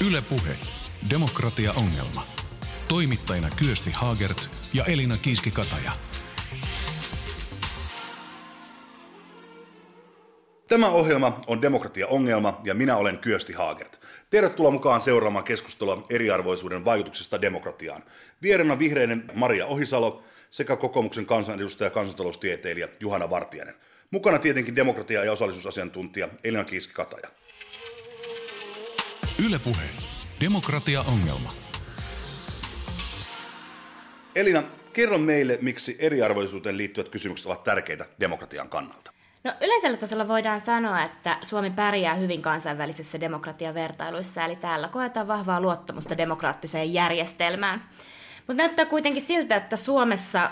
Yle Puhe. Demokratia-ongelma. Toimittajina Kyösti Haagert ja Elina Kiiski-Kataja. Tämä ohjelma on demokratia-ongelma ja minä olen Kyösti Haagert. Tervetuloa mukaan seuraamaan keskustelua eriarvoisuuden vaikutuksesta demokratiaan. Vierenä vihreinen Maria Ohisalo sekä kokoomuksen kansanedustaja ja kansantaloustieteilijä Juhana Vartiainen. Mukana tietenkin demokratia- ja osallisuusasiantuntija Elina Kiiski-Kataja. Yle Puhe. Demokratia-ongelma. Elina, kerro meille, miksi eriarvoisuuteen liittyvät kysymykset ovat tärkeitä demokratian kannalta. No, yleisellä tasolla voidaan sanoa, että Suomi pärjää hyvin kansainvälisissä demokratiavertailuissa, eli täällä koetaan vahvaa luottamusta demokraattiseen järjestelmään. Mutta näyttää kuitenkin siltä, että Suomessa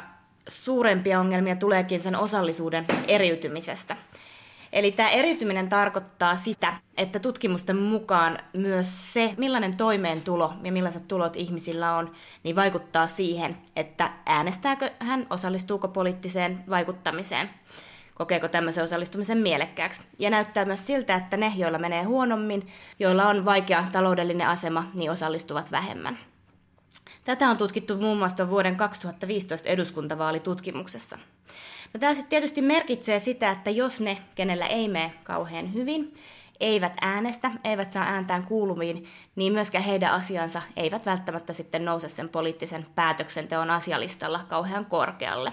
suurempia ongelmia tuleekin sen osallisuuden eriytymisestä. Eli tämä eriytyminen tarkoittaa sitä, että tutkimusten mukaan myös se, millainen toimeentulo ja millaiset tulot ihmisillä on, niin vaikuttaa siihen, että äänestääkö hän, osallistuuko poliittiseen vaikuttamiseen, kokeeko tämmöisen osallistumisen mielekkääksi. Ja näyttää myös siltä, että ne, joilla menee huonommin, joilla on vaikea taloudellinen asema, niin osallistuvat vähemmän. Tätä on tutkittu muun muassa vuoden 2015 eduskuntavaalitutkimuksessa. No tämä sitten tietysti merkitsee sitä, että jos ne, kenellä ei mene kauhean hyvin, eivät äänestä, eivät saa ääntään kuuluviin, niin myöskään heidän asiansa eivät välttämättä sitten nouse sen poliittisen päätöksenteon asialistalla kauhean korkealle.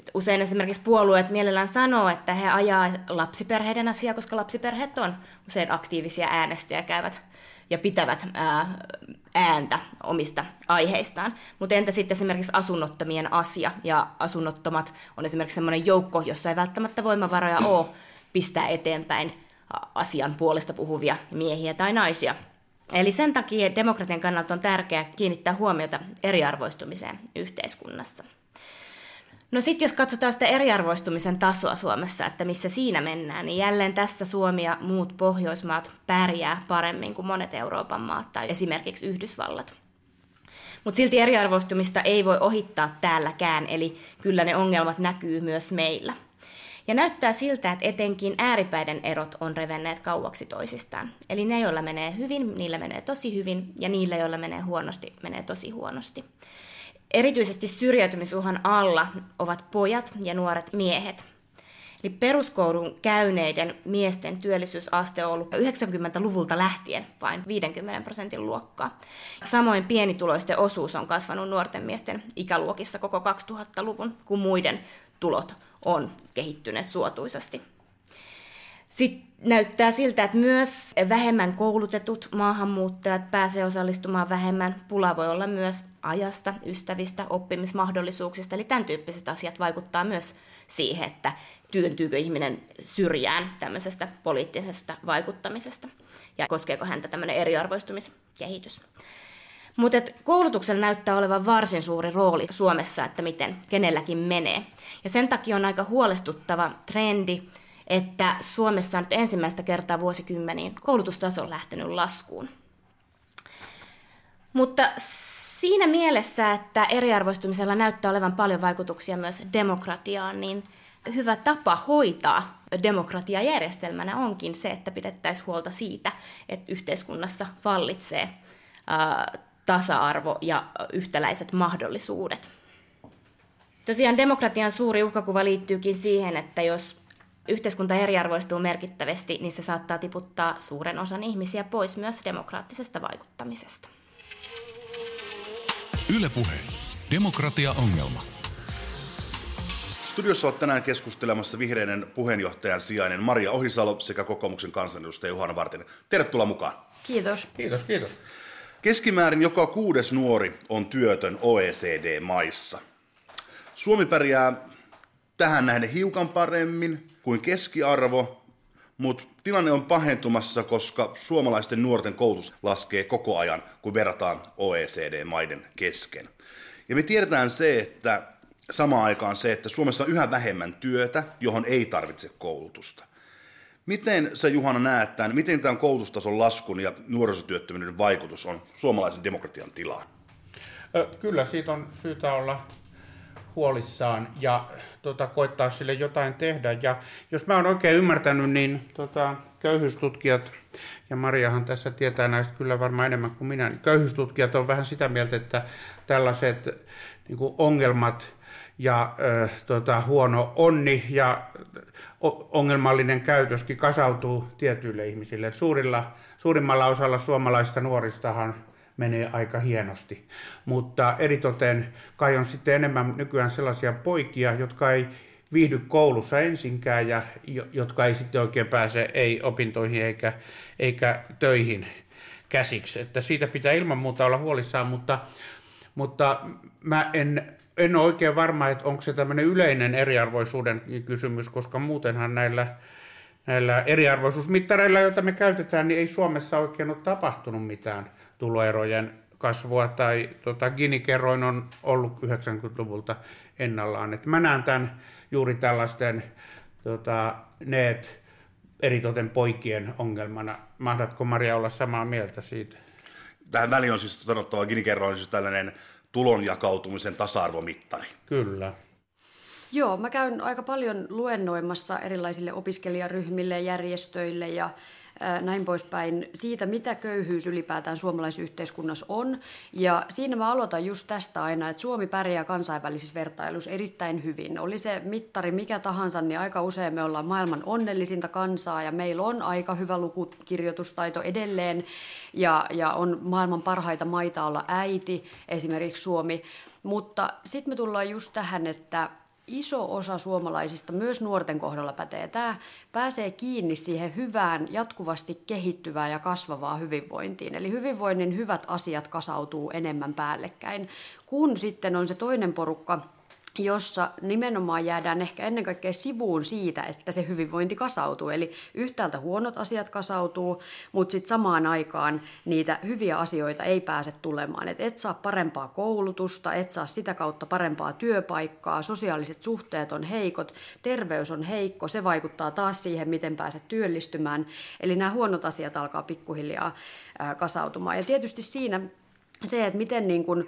Et usein esimerkiksi puolueet mielellään sanoo, että he ajaa lapsiperheiden asiaa, koska lapsiperheet on usein aktiivisia äänestäjiä, käyvät ja pitävät ää, ääntä omista aiheistaan. Mutta entä sitten esimerkiksi asunnottomien asia, ja asunnottomat on esimerkiksi sellainen joukko, jossa ei välttämättä voimavaroja ole pistää eteenpäin asian puolesta puhuvia miehiä tai naisia. Eli sen takia demokratian kannalta on tärkeää kiinnittää huomiota eriarvoistumiseen yhteiskunnassa. No sitten jos katsotaan sitä eriarvoistumisen tasoa Suomessa, että missä siinä mennään, niin jälleen tässä Suomi ja muut Pohjoismaat pärjää paremmin kuin monet Euroopan maat tai esimerkiksi Yhdysvallat. Mutta silti eriarvoistumista ei voi ohittaa täälläkään, eli kyllä ne ongelmat näkyy myös meillä. Ja näyttää siltä, että etenkin ääripäiden erot on revenneet kauaksi toisistaan. Eli ne, joilla menee hyvin, niillä menee tosi hyvin, ja niillä, joilla menee huonosti, menee tosi huonosti. Erityisesti syrjäytymisuhan alla ovat pojat ja nuoret miehet. Eli peruskoulun käyneiden miesten työllisyysaste on ollut 90-luvulta lähtien vain 50 prosentin luokkaa. Samoin pienituloisten osuus on kasvanut nuorten miesten ikäluokissa koko 2000-luvun, kun muiden tulot on kehittyneet suotuisasti. Sitten näyttää siltä, että myös vähemmän koulutetut maahanmuuttajat pääsee osallistumaan vähemmän. Pula voi olla myös ajasta, ystävistä, oppimismahdollisuuksista, eli tämän tyyppiset asiat vaikuttaa myös siihen, että työntyykö ihminen syrjään tämmöisestä poliittisesta vaikuttamisesta ja koskeeko häntä tämmöinen eriarvoistumiskehitys. Mutta koulutuksella näyttää olevan varsin suuri rooli Suomessa, että miten kenelläkin menee. Ja sen takia on aika huolestuttava trendi, että Suomessa on nyt ensimmäistä kertaa vuosikymmeniin koulutustaso on lähtenyt laskuun. Mutta siinä mielessä, että eriarvoistumisella näyttää olevan paljon vaikutuksia myös demokratiaan, niin hyvä tapa hoitaa demokratiajärjestelmänä onkin se, että pidettäisiin huolta siitä, että yhteiskunnassa vallitsee tasa-arvo ja yhtäläiset mahdollisuudet. Tosiaan demokratian suuri uhkakuva liittyykin siihen, että jos yhteiskunta eriarvoistuu merkittävästi, niin se saattaa tiputtaa suuren osan ihmisiä pois myös demokraattisesta vaikuttamisesta. Ylepuhe. Demokratia-ongelma. Studiossa ovat tänään keskustelemassa vihreiden puheenjohtajan sijainen Maria Ohisalo sekä kokoomuksen kansanedustaja Juhana Vartinen. Tervetuloa mukaan. Kiitos. Kiitos, kiitos. Keskimäärin joka kuudes nuori on työtön OECD-maissa. Suomi pärjää tähän nähden hiukan paremmin kuin keskiarvo, mutta tilanne on pahentumassa, koska suomalaisten nuorten koulutus laskee koko ajan, kun verrataan OECD-maiden kesken. Ja me tiedetään se, että samaan aikaan se, että Suomessa on yhä vähemmän työtä, johon ei tarvitse koulutusta. Miten sä Juhana näet tämän, miten tämän koulutustason laskun ja nuorisotyöttömyyden vaikutus on suomalaisen demokratian tilaan? Kyllä siitä on syytä olla huolissaan ja tota, koittaa sille jotain tehdä. Ja jos mä oon oikein ymmärtänyt, niin tota, köyhyystutkijat, ja Mariahan tässä tietää näistä kyllä varmaan enemmän kuin minä, niin köyhyystutkijat on vähän sitä mieltä, että tällaiset niin ongelmat ja ö, tota, huono onni ja ongelmallinen käytöskin kasautuu tietyille ihmisille. Suurilla, suurimmalla osalla suomalaista nuoristahan menee aika hienosti. Mutta eritoten kai on sitten enemmän nykyään sellaisia poikia, jotka ei viihdy koulussa ensinkään ja jotka ei sitten oikein pääse ei opintoihin eikä, eikä töihin käsiksi. Että siitä pitää ilman muuta olla huolissaan, mutta, mutta mä en, en ole oikein varma, että onko se tämmöinen yleinen eriarvoisuuden kysymys, koska muutenhan näillä, näillä eriarvoisuusmittareilla, joita me käytetään, niin ei Suomessa oikein ole tapahtunut mitään tuloerojen kasvua tai tota, Gini-kerroin on ollut 90-luvulta ennallaan. Et mä näen tämän juuri tällaisten tota, neet eritoten poikien ongelmana. Mahdatko Maria olla samaa mieltä siitä? Tähän väliin on siis sanottava, Gini-kerroin siis tällainen tulon jakautumisen tasa-arvomittari. Kyllä. Joo, mä käyn aika paljon luennoimassa erilaisille opiskelijaryhmille, ja järjestöille ja näin poispäin, siitä mitä köyhyys ylipäätään suomalaisyhteiskunnassa on. Ja siinä mä aloitan just tästä aina, että Suomi pärjää kansainvälisissä vertailuissa erittäin hyvin. Oli se mittari mikä tahansa, niin aika usein me ollaan maailman onnellisinta kansaa ja meillä on aika hyvä lukukirjoitustaito edelleen ja, ja on maailman parhaita maita olla äiti, esimerkiksi Suomi. Mutta sitten me tullaan just tähän, että iso osa suomalaisista, myös nuorten kohdalla pätee tämä, pääsee kiinni siihen hyvään, jatkuvasti kehittyvään ja kasvavaan hyvinvointiin. Eli hyvinvoinnin hyvät asiat kasautuu enemmän päällekkäin, kun sitten on se toinen porukka, jossa nimenomaan jäädään ehkä ennen kaikkea sivuun siitä, että se hyvinvointi kasautuu. Eli yhtäältä huonot asiat kasautuu, mutta sitten samaan aikaan niitä hyviä asioita ei pääse tulemaan. Et et saa parempaa koulutusta, et saa sitä kautta parempaa työpaikkaa, sosiaaliset suhteet on heikot, terveys on heikko, se vaikuttaa taas siihen, miten pääset työllistymään. Eli nämä huonot asiat alkaa pikkuhiljaa kasautumaan. Ja tietysti siinä se, että miten niin kuin,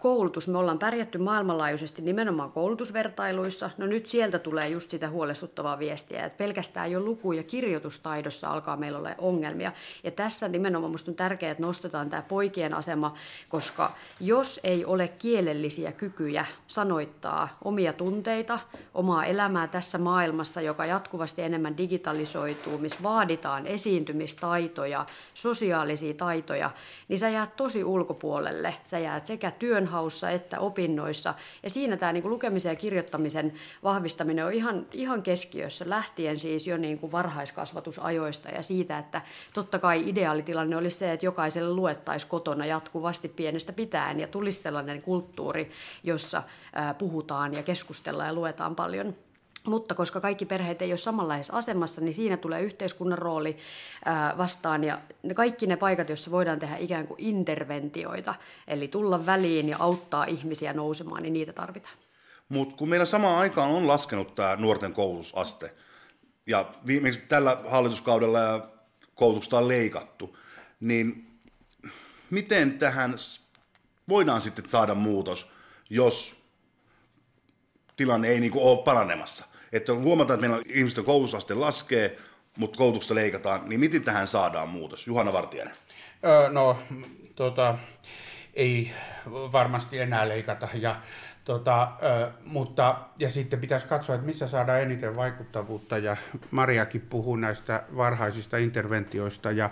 koulutus, me ollaan pärjätty maailmanlaajuisesti nimenomaan koulutusvertailuissa, no nyt sieltä tulee just sitä huolestuttavaa viestiä, että pelkästään jo luku- ja kirjoitustaidossa alkaa meillä olla ongelmia. Ja tässä nimenomaan minusta on tärkeää, että nostetaan tämä poikien asema, koska jos ei ole kielellisiä kykyjä sanoittaa omia tunteita, omaa elämää tässä maailmassa, joka jatkuvasti enemmän digitalisoituu, missä vaaditaan esiintymistaitoja, sosiaalisia taitoja, niin sä jäät tosi ulkoa ulkopuolelle. Sä jäät sekä työnhaussa että opinnoissa. Ja siinä tämä niin lukemisen ja kirjoittamisen vahvistaminen on ihan, ihan keskiössä, lähtien siis jo niin kuin varhaiskasvatusajoista ja siitä, että totta kai ideaalitilanne olisi se, että jokaiselle luettaisiin kotona jatkuvasti pienestä pitäen ja tulisi sellainen kulttuuri, jossa puhutaan ja keskustellaan ja luetaan paljon. Mutta koska kaikki perheet ei ole samanlaisessa asemassa, niin siinä tulee yhteiskunnan rooli vastaan ja kaikki ne paikat, joissa voidaan tehdä ikään kuin interventioita, eli tulla väliin ja auttaa ihmisiä nousemaan, niin niitä tarvitaan. Mutta kun meillä samaan aikaan on laskenut tämä nuorten koulutusaste, ja viimeksi tällä hallituskaudella koulutusta on leikattu, niin miten tähän voidaan sitten saada muutos, jos tilanne ei niin kuin ole paranemassa? Että huomataan, että meillä ihmisten koulutusaste laskee, mutta koulutusta leikataan, niin miten tähän saadaan muutos? Juhana Vartijainen. Öö, no, tota, ei varmasti enää leikata. Ja, tota, ö, mutta, ja sitten pitäisi katsoa, että missä saadaan eniten vaikuttavuutta. Ja Mariakin puhuu näistä varhaisista interventioista. Ja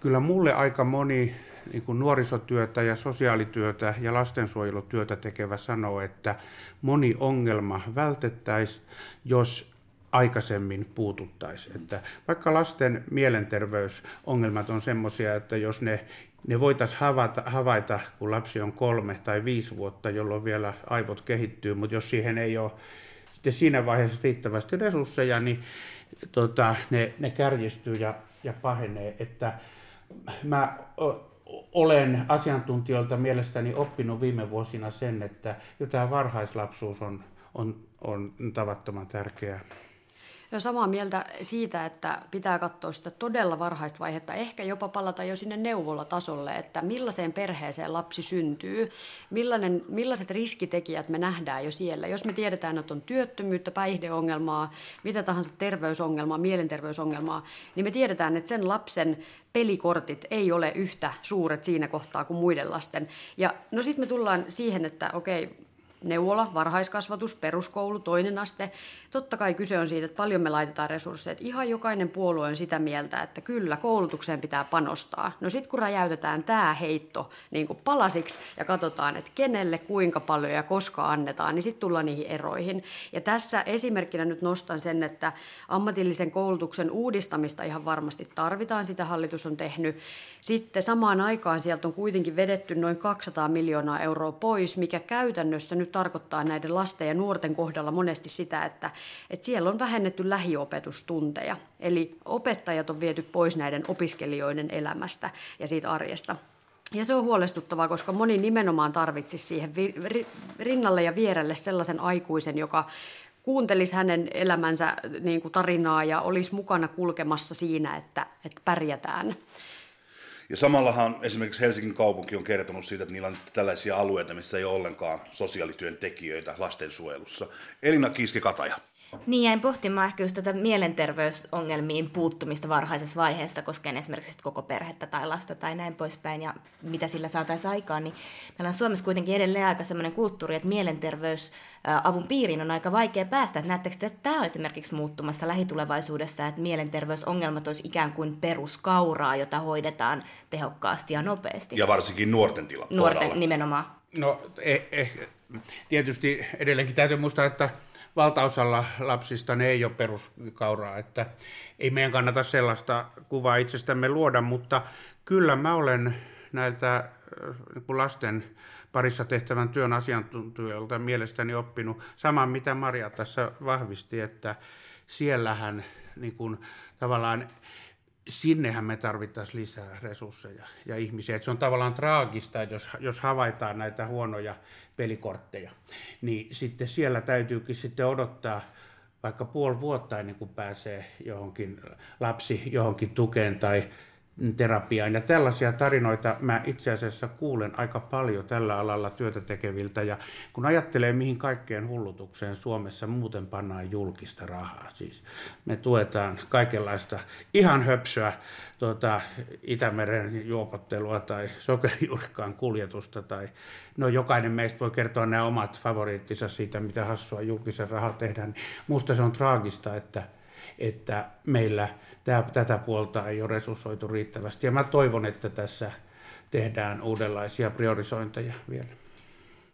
kyllä mulle aika moni niin kuin nuorisotyötä ja sosiaalityötä ja lastensuojelutyötä tekevä sanoo, että moni ongelma vältettäisiin, jos aikaisemmin puututtaisiin. Että vaikka lasten mielenterveysongelmat on sellaisia, että jos ne, ne voitaisiin havaita, havaita, kun lapsi on kolme tai viisi vuotta, jolloin vielä aivot kehittyy, mutta jos siihen ei ole sitten siinä vaiheessa riittävästi resursseja, niin tota, ne, ne kärjistyy ja, ja pahenee. Että mä olen asiantuntijoilta mielestäni oppinut viime vuosina sen, että jo tämä varhaislapsuus on, on, on tavattoman tärkeää. Ja samaa mieltä siitä, että pitää katsoa sitä todella varhaista vaihetta, ehkä jopa palata jo sinne neuvolatasolle, että millaiseen perheeseen lapsi syntyy, millainen, millaiset riskitekijät me nähdään jo siellä. Jos me tiedetään, että on työttömyyttä, päihdeongelmaa, mitä tahansa terveysongelmaa, mielenterveysongelmaa, niin me tiedetään, että sen lapsen pelikortit ei ole yhtä suuret siinä kohtaa kuin muiden lasten. Ja no sitten me tullaan siihen, että okei, neuvola, varhaiskasvatus, peruskoulu, toinen aste. Totta kai kyse on siitä, että paljon me laitetaan resursseja. Että ihan jokainen puolue on sitä mieltä, että kyllä koulutukseen pitää panostaa. No sitten kun räjäytetään tämä heitto niin kuin palasiksi ja katsotaan, että kenelle, kuinka paljon ja koska annetaan, niin sitten tullaan niihin eroihin. Ja tässä esimerkkinä nyt nostan sen, että ammatillisen koulutuksen uudistamista ihan varmasti tarvitaan. Sitä hallitus on tehnyt. Sitten samaan aikaan sieltä on kuitenkin vedetty noin 200 miljoonaa euroa pois, mikä käytännössä nyt tarkoittaa näiden lasten ja nuorten kohdalla monesti sitä, että, että siellä on vähennetty lähiopetustunteja. Eli opettajat on viety pois näiden opiskelijoiden elämästä ja siitä arjesta. Ja se on huolestuttavaa, koska moni nimenomaan tarvitsisi siihen rinnalle ja vierelle sellaisen aikuisen, joka kuuntelisi hänen elämänsä niin kuin tarinaa ja olisi mukana kulkemassa siinä, että, että pärjätään. Ja samallahan esimerkiksi Helsingin kaupunki on kertonut siitä, että niillä on tällaisia alueita, missä ei ole ollenkaan sosiaalityöntekijöitä lastensuojelussa. Elina Kiiski-Kataja. Niin jäin pohtimaan ehkä just tätä mielenterveysongelmiin puuttumista varhaisessa vaiheessa koskien esimerkiksi koko perhettä tai lasta tai näin poispäin ja mitä sillä saataisiin aikaan, niin meillä on Suomessa kuitenkin edelleen aika sellainen kulttuuri, että mielenterveysavun piiriin on aika vaikea päästä. Että näettekö että tämä on esimerkiksi muuttumassa lähitulevaisuudessa, että mielenterveysongelmat olisi ikään kuin peruskauraa, jota hoidetaan tehokkaasti ja nopeasti? Ja varsinkin nuorten tila. Nuorten kohdalla. nimenomaan. No eh, eh, tietysti edelleenkin täytyy muistaa, että valtaosalla lapsista ne ei ole peruskauraa, että ei meidän kannata sellaista kuvaa itsestämme luoda, mutta kyllä mä olen näiltä äh, niin lasten parissa tehtävän työn asiantuntijoilta mielestäni oppinut saman, mitä Maria tässä vahvisti, että siellähän niin kuin, tavallaan sinnehän me tarvittaisiin lisää resursseja ja ihmisiä. Et se on tavallaan traagista, jos, jos havaitaan näitä huonoja pelikortteja, niin sitten siellä täytyykin sitten odottaa vaikka puoli vuotta ennen kuin pääsee johonkin lapsi johonkin tukeen tai terapiaan. Ja tällaisia tarinoita mä itse asiassa kuulen aika paljon tällä alalla työtä tekeviltä. Ja kun ajattelee, mihin kaikkeen hullutukseen Suomessa muuten pannaan julkista rahaa, siis me tuetaan kaikenlaista ihan höpsöä tuota, Itämeren juopottelua tai sokerijuurikkaan kuljetusta. Tai, no jokainen meistä voi kertoa nämä omat favoriittinsa siitä, mitä hassua julkisen rahalla tehdään. Musta se on traagista, että että meillä tämä, tätä puolta ei ole resurssoitu riittävästi. Ja mä toivon, että tässä tehdään uudenlaisia priorisointeja vielä.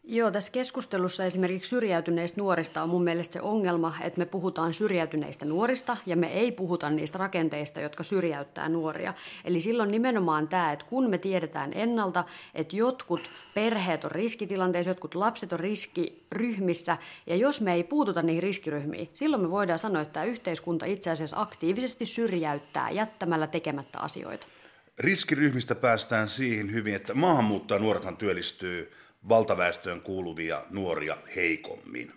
Joo, tässä keskustelussa esimerkiksi syrjäytyneistä nuorista on mun mielestä se ongelma, että me puhutaan syrjäytyneistä nuorista ja me ei puhuta niistä rakenteista, jotka syrjäyttää nuoria. Eli silloin nimenomaan tämä, että kun me tiedetään ennalta, että jotkut perheet on riskitilanteissa, jotkut lapset on riskiryhmissä ja jos me ei puututa niihin riskiryhmiin, silloin me voidaan sanoa, että tämä yhteiskunta itse asiassa aktiivisesti syrjäyttää jättämällä tekemättä asioita. Riskiryhmistä päästään siihen hyvin, että maahanmuuttajanuorethan työllistyy valtaväestöön kuuluvia nuoria heikommin.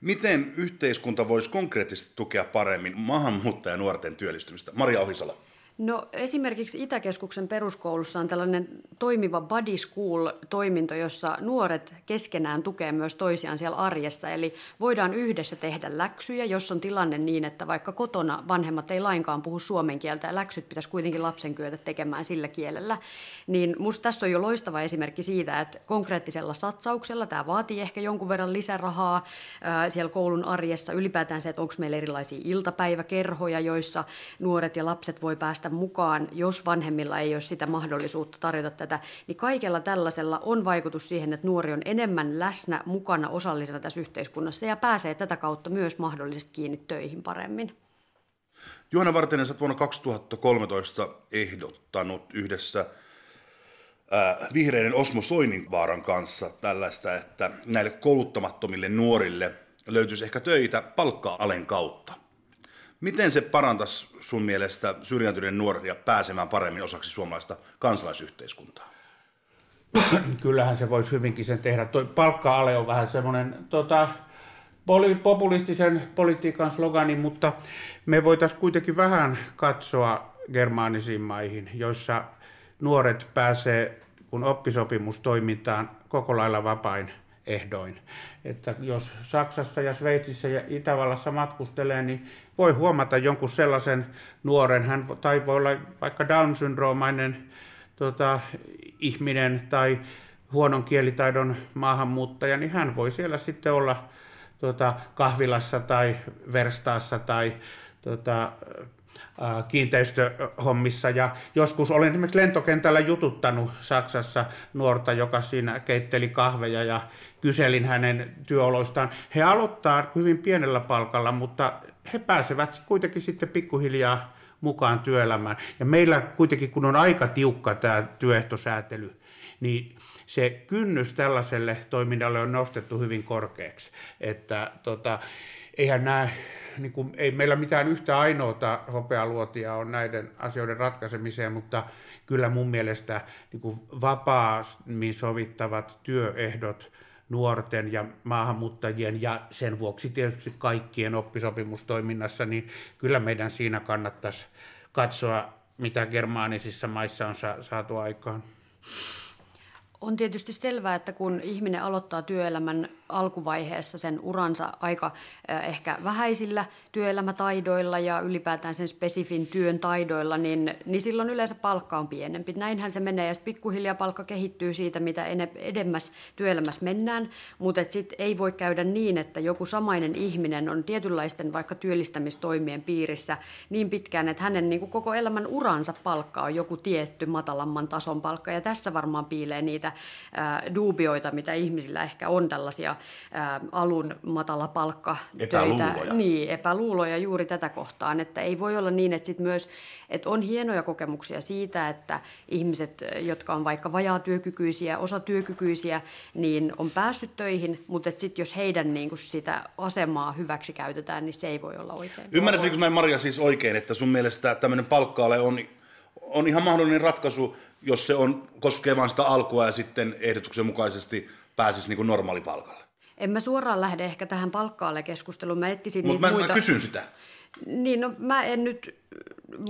Miten yhteiskunta voisi konkreettisesti tukea paremmin maahanmuuttajanuorten työllistymistä? Maria Ohisalo. No esimerkiksi Itäkeskuksen peruskoulussa on tällainen toimiva Buddy School-toiminto, jossa nuoret keskenään tukee myös toisiaan siellä arjessa. Eli voidaan yhdessä tehdä läksyjä, jos on tilanne niin, että vaikka kotona vanhemmat ei lainkaan puhu suomen kieltä ja läksyt pitäisi kuitenkin lapsen kyetä tekemään sillä kielellä. Niin musta tässä on jo loistava esimerkki siitä, että konkreettisella satsauksella, tämä vaatii ehkä jonkun verran lisärahaa ää, siellä koulun arjessa, ylipäätään se, että onko meillä erilaisia iltapäiväkerhoja, joissa nuoret ja lapset voi päästä mukaan, jos vanhemmilla ei ole sitä mahdollisuutta tarjota tätä, niin kaikella tällaisella on vaikutus siihen, että nuori on enemmän läsnä, mukana, osallisena tässä yhteiskunnassa ja pääsee tätä kautta myös mahdollisesti kiinni töihin paremmin. Juhana Vartinen, olet vuonna 2013 ehdottanut yhdessä vihreiden Osmo Soininvaaran kanssa tällaista, että näille kouluttamattomille nuorille löytyisi ehkä töitä palkka-alen kautta. Miten se parantaisi sun mielestä syrjäytyneen nuoria pääsemään paremmin osaksi suomalaista kansalaisyhteiskuntaa? Kyllähän se voisi hyvinkin sen tehdä. Toi palkka-ale on vähän semmoinen, tota, populistisen politiikan slogani, mutta me voitaisiin kuitenkin vähän katsoa germaanisiin maihin, joissa nuoret pääsee kun oppisopimustoimintaan koko lailla vapain ehdoin. Että jos Saksassa ja Sveitsissä ja Itävallassa matkustelee, niin voi huomata jonkun sellaisen nuoren, hän, tai voi olla vaikka Down-syndroomainen tota, ihminen tai huonon kielitaidon maahanmuuttaja, niin hän voi siellä sitten olla tota, kahvilassa tai verstaassa tai tota, kiinteistöhommissa. Ja joskus olen esimerkiksi lentokentällä jututtanut Saksassa nuorta, joka siinä keitteli kahveja ja kyselin hänen työoloistaan. He aloittaa hyvin pienellä palkalla, mutta he pääsevät kuitenkin sitten pikkuhiljaa mukaan työelämään. Ja meillä kuitenkin, kun on aika tiukka tämä työehtosäätely, niin se kynnys tällaiselle toiminnalle on nostettu hyvin korkeaksi. Että tota, eihän nämä, niin kuin, ei meillä mitään yhtä ainoata hopealuotia on näiden asioiden ratkaisemiseen, mutta kyllä mun mielestä niin kuin vapaammin sovittavat työehdot nuorten ja maahanmuuttajien ja sen vuoksi tietysti kaikkien oppisopimustoiminnassa, niin kyllä meidän siinä kannattaisi katsoa, mitä germaanisissa maissa on saatu aikaan. On tietysti selvää, että kun ihminen aloittaa työelämän alkuvaiheessa sen uransa aika ehkä vähäisillä työelämätaidoilla ja ylipäätään sen spesifin työn taidoilla, niin, niin silloin yleensä palkka on pienempi. Näinhän se menee ja pikkuhiljaa palkka kehittyy siitä, mitä edemmäs työelämässä mennään, mutta sitten ei voi käydä niin, että joku samainen ihminen on tietynlaisten vaikka työllistämistoimien piirissä niin pitkään, että hänen niin kuin koko elämän uransa palkka on joku tietty matalamman tason palkka ja tässä varmaan piilee niitä ää, duubioita, mitä ihmisillä ehkä on tällaisia ää, alun matala palkka Epäluuloja. Niin, epäluuloja juuri tätä kohtaan, että ei voi olla niin, että sit myös että on hienoja kokemuksia siitä, että ihmiset, jotka on vaikka vajaa-työkykyisiä, osatyökykyisiä, niin on päässyt töihin, mutta sitten jos heidän niin kuin sitä asemaa hyväksi käytetään, niin se ei voi olla oikein. Ymmärrätkö mä Maria siis oikein, että sun mielestä tämmöinen palkkaale on, on ihan mahdollinen ratkaisu, jos se on, koskee vain sitä alkua ja sitten ehdotuksen mukaisesti pääsisi niin kuin normaalipalkalle? En mä suoraan lähde ehkä tähän palkkaalle keskusteluun. Mä etsisin Mutta mä, muita... mä kysyn sitä. Niin, no mä en nyt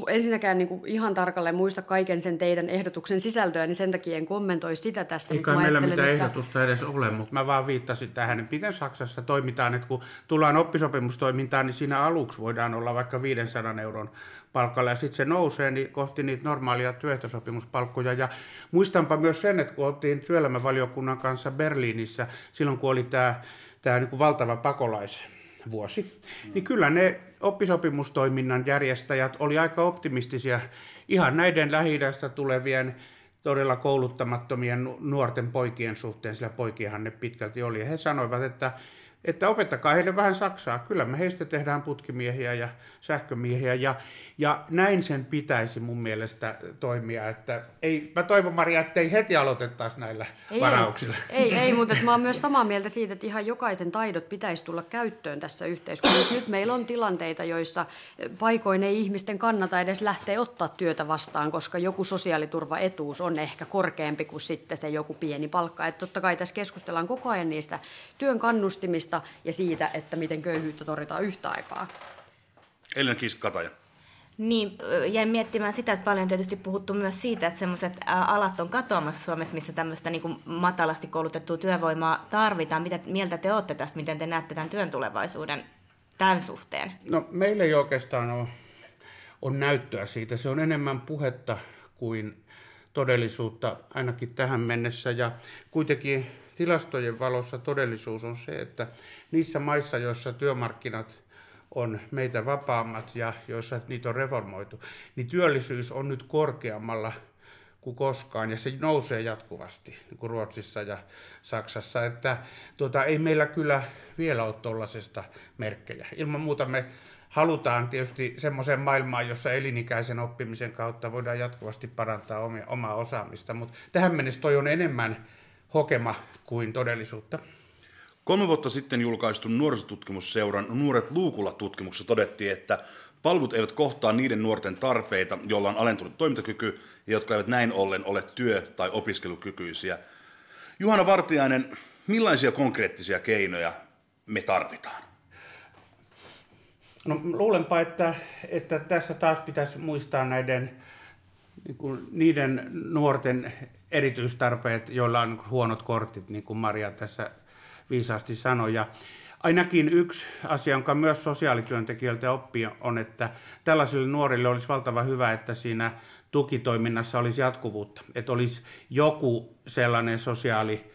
ensinnäkään niin kuin ihan tarkalleen muista kaiken sen teidän ehdotuksen sisältöä, niin sen takia en kommentoi sitä tässä. Eikä meillä mitään että... ehdotusta edes ole, mutta mä vaan viittasin tähän, että miten Saksassa toimitaan, että kun tullaan oppisopimustoimintaan, niin siinä aluksi voidaan olla vaikka 500 euron palkalla ja sitten se nousee niin kohti niitä normaalia työehtosopimuspalkkoja. Ja muistanpa myös sen, että kun oltiin työelämävaliokunnan kanssa Berliinissä, silloin kun oli tämä, tämä niin valtava pakolaisvuosi, niin kyllä ne oppisopimustoiminnan järjestäjät oli aika optimistisia ihan näiden lähi tulevien todella kouluttamattomien nuorten poikien suhteen, sillä poikiahan ne pitkälti oli. Ja he sanoivat, että että opettakaa heille vähän saksaa. Kyllä me heistä tehdään putkimiehiä ja sähkömiehiä ja, ja näin sen pitäisi mun mielestä toimia. Että ei, mä toivon Maria, että ei heti aloitettaisi näillä ei, varauksilla. Ei, ei, ei mutta mä oon myös samaa mieltä siitä, että ihan jokaisen taidot pitäisi tulla käyttöön tässä yhteiskunnassa. Nyt meillä on tilanteita, joissa paikoin ei ihmisten kannata edes lähteä ottaa työtä vastaan, koska joku sosiaaliturvaetuus on ehkä korkeampi kuin sitten se joku pieni palkka. Että totta kai tässä keskustellaan koko ajan niistä työn kannustimista, köyhyydestä ja siitä, että miten köyhyyttä torjutaan yhtä aikaa. Elina Kataja. Niin, jäin miettimään sitä, että paljon on tietysti puhuttu myös siitä, että sellaiset alat on katoamassa Suomessa, missä tämmöistä niin kuin matalasti koulutettua työvoimaa tarvitaan. Mitä mieltä te olette tästä, miten te näette tämän työn tulevaisuuden tämän suhteen? No meillä ei oikeastaan ole, on näyttöä siitä. Se on enemmän puhetta kuin todellisuutta ainakin tähän mennessä. Ja kuitenkin tilastojen valossa todellisuus on se, että niissä maissa, joissa työmarkkinat on meitä vapaammat ja joissa niitä on reformoitu, niin työllisyys on nyt korkeammalla kuin koskaan, ja se nousee jatkuvasti, niin kuin Ruotsissa ja Saksassa, että tuota, ei meillä kyllä vielä ole tuollaisesta merkkejä. Ilman muuta me halutaan tietysti semmoiseen maailmaan, jossa elinikäisen oppimisen kautta voidaan jatkuvasti parantaa omia, omaa osaamista, mutta tähän mennessä toi on enemmän hokema kuin todellisuutta. Kolme vuotta sitten julkaistun nuorisotutkimusseuran Nuoret luukulla tutkimuksessa todettiin, että palvelut eivät kohtaa niiden nuorten tarpeita, joilla on alentunut toimintakyky ja jotka eivät näin ollen ole työ- tai opiskelukykyisiä. Juhana Vartiainen, millaisia konkreettisia keinoja me tarvitaan? No luulenpa, että, että tässä taas pitäisi muistaa näiden niin kuin niiden nuorten erityistarpeet, joilla on huonot kortit, niin kuin Maria tässä viisaasti sanoi. Ja ainakin yksi asia, jonka myös sosiaalityöntekijöiltä oppii, on, että tällaisille nuorille olisi valtava hyvä, että siinä tukitoiminnassa olisi jatkuvuutta, että olisi joku sellainen sosiaali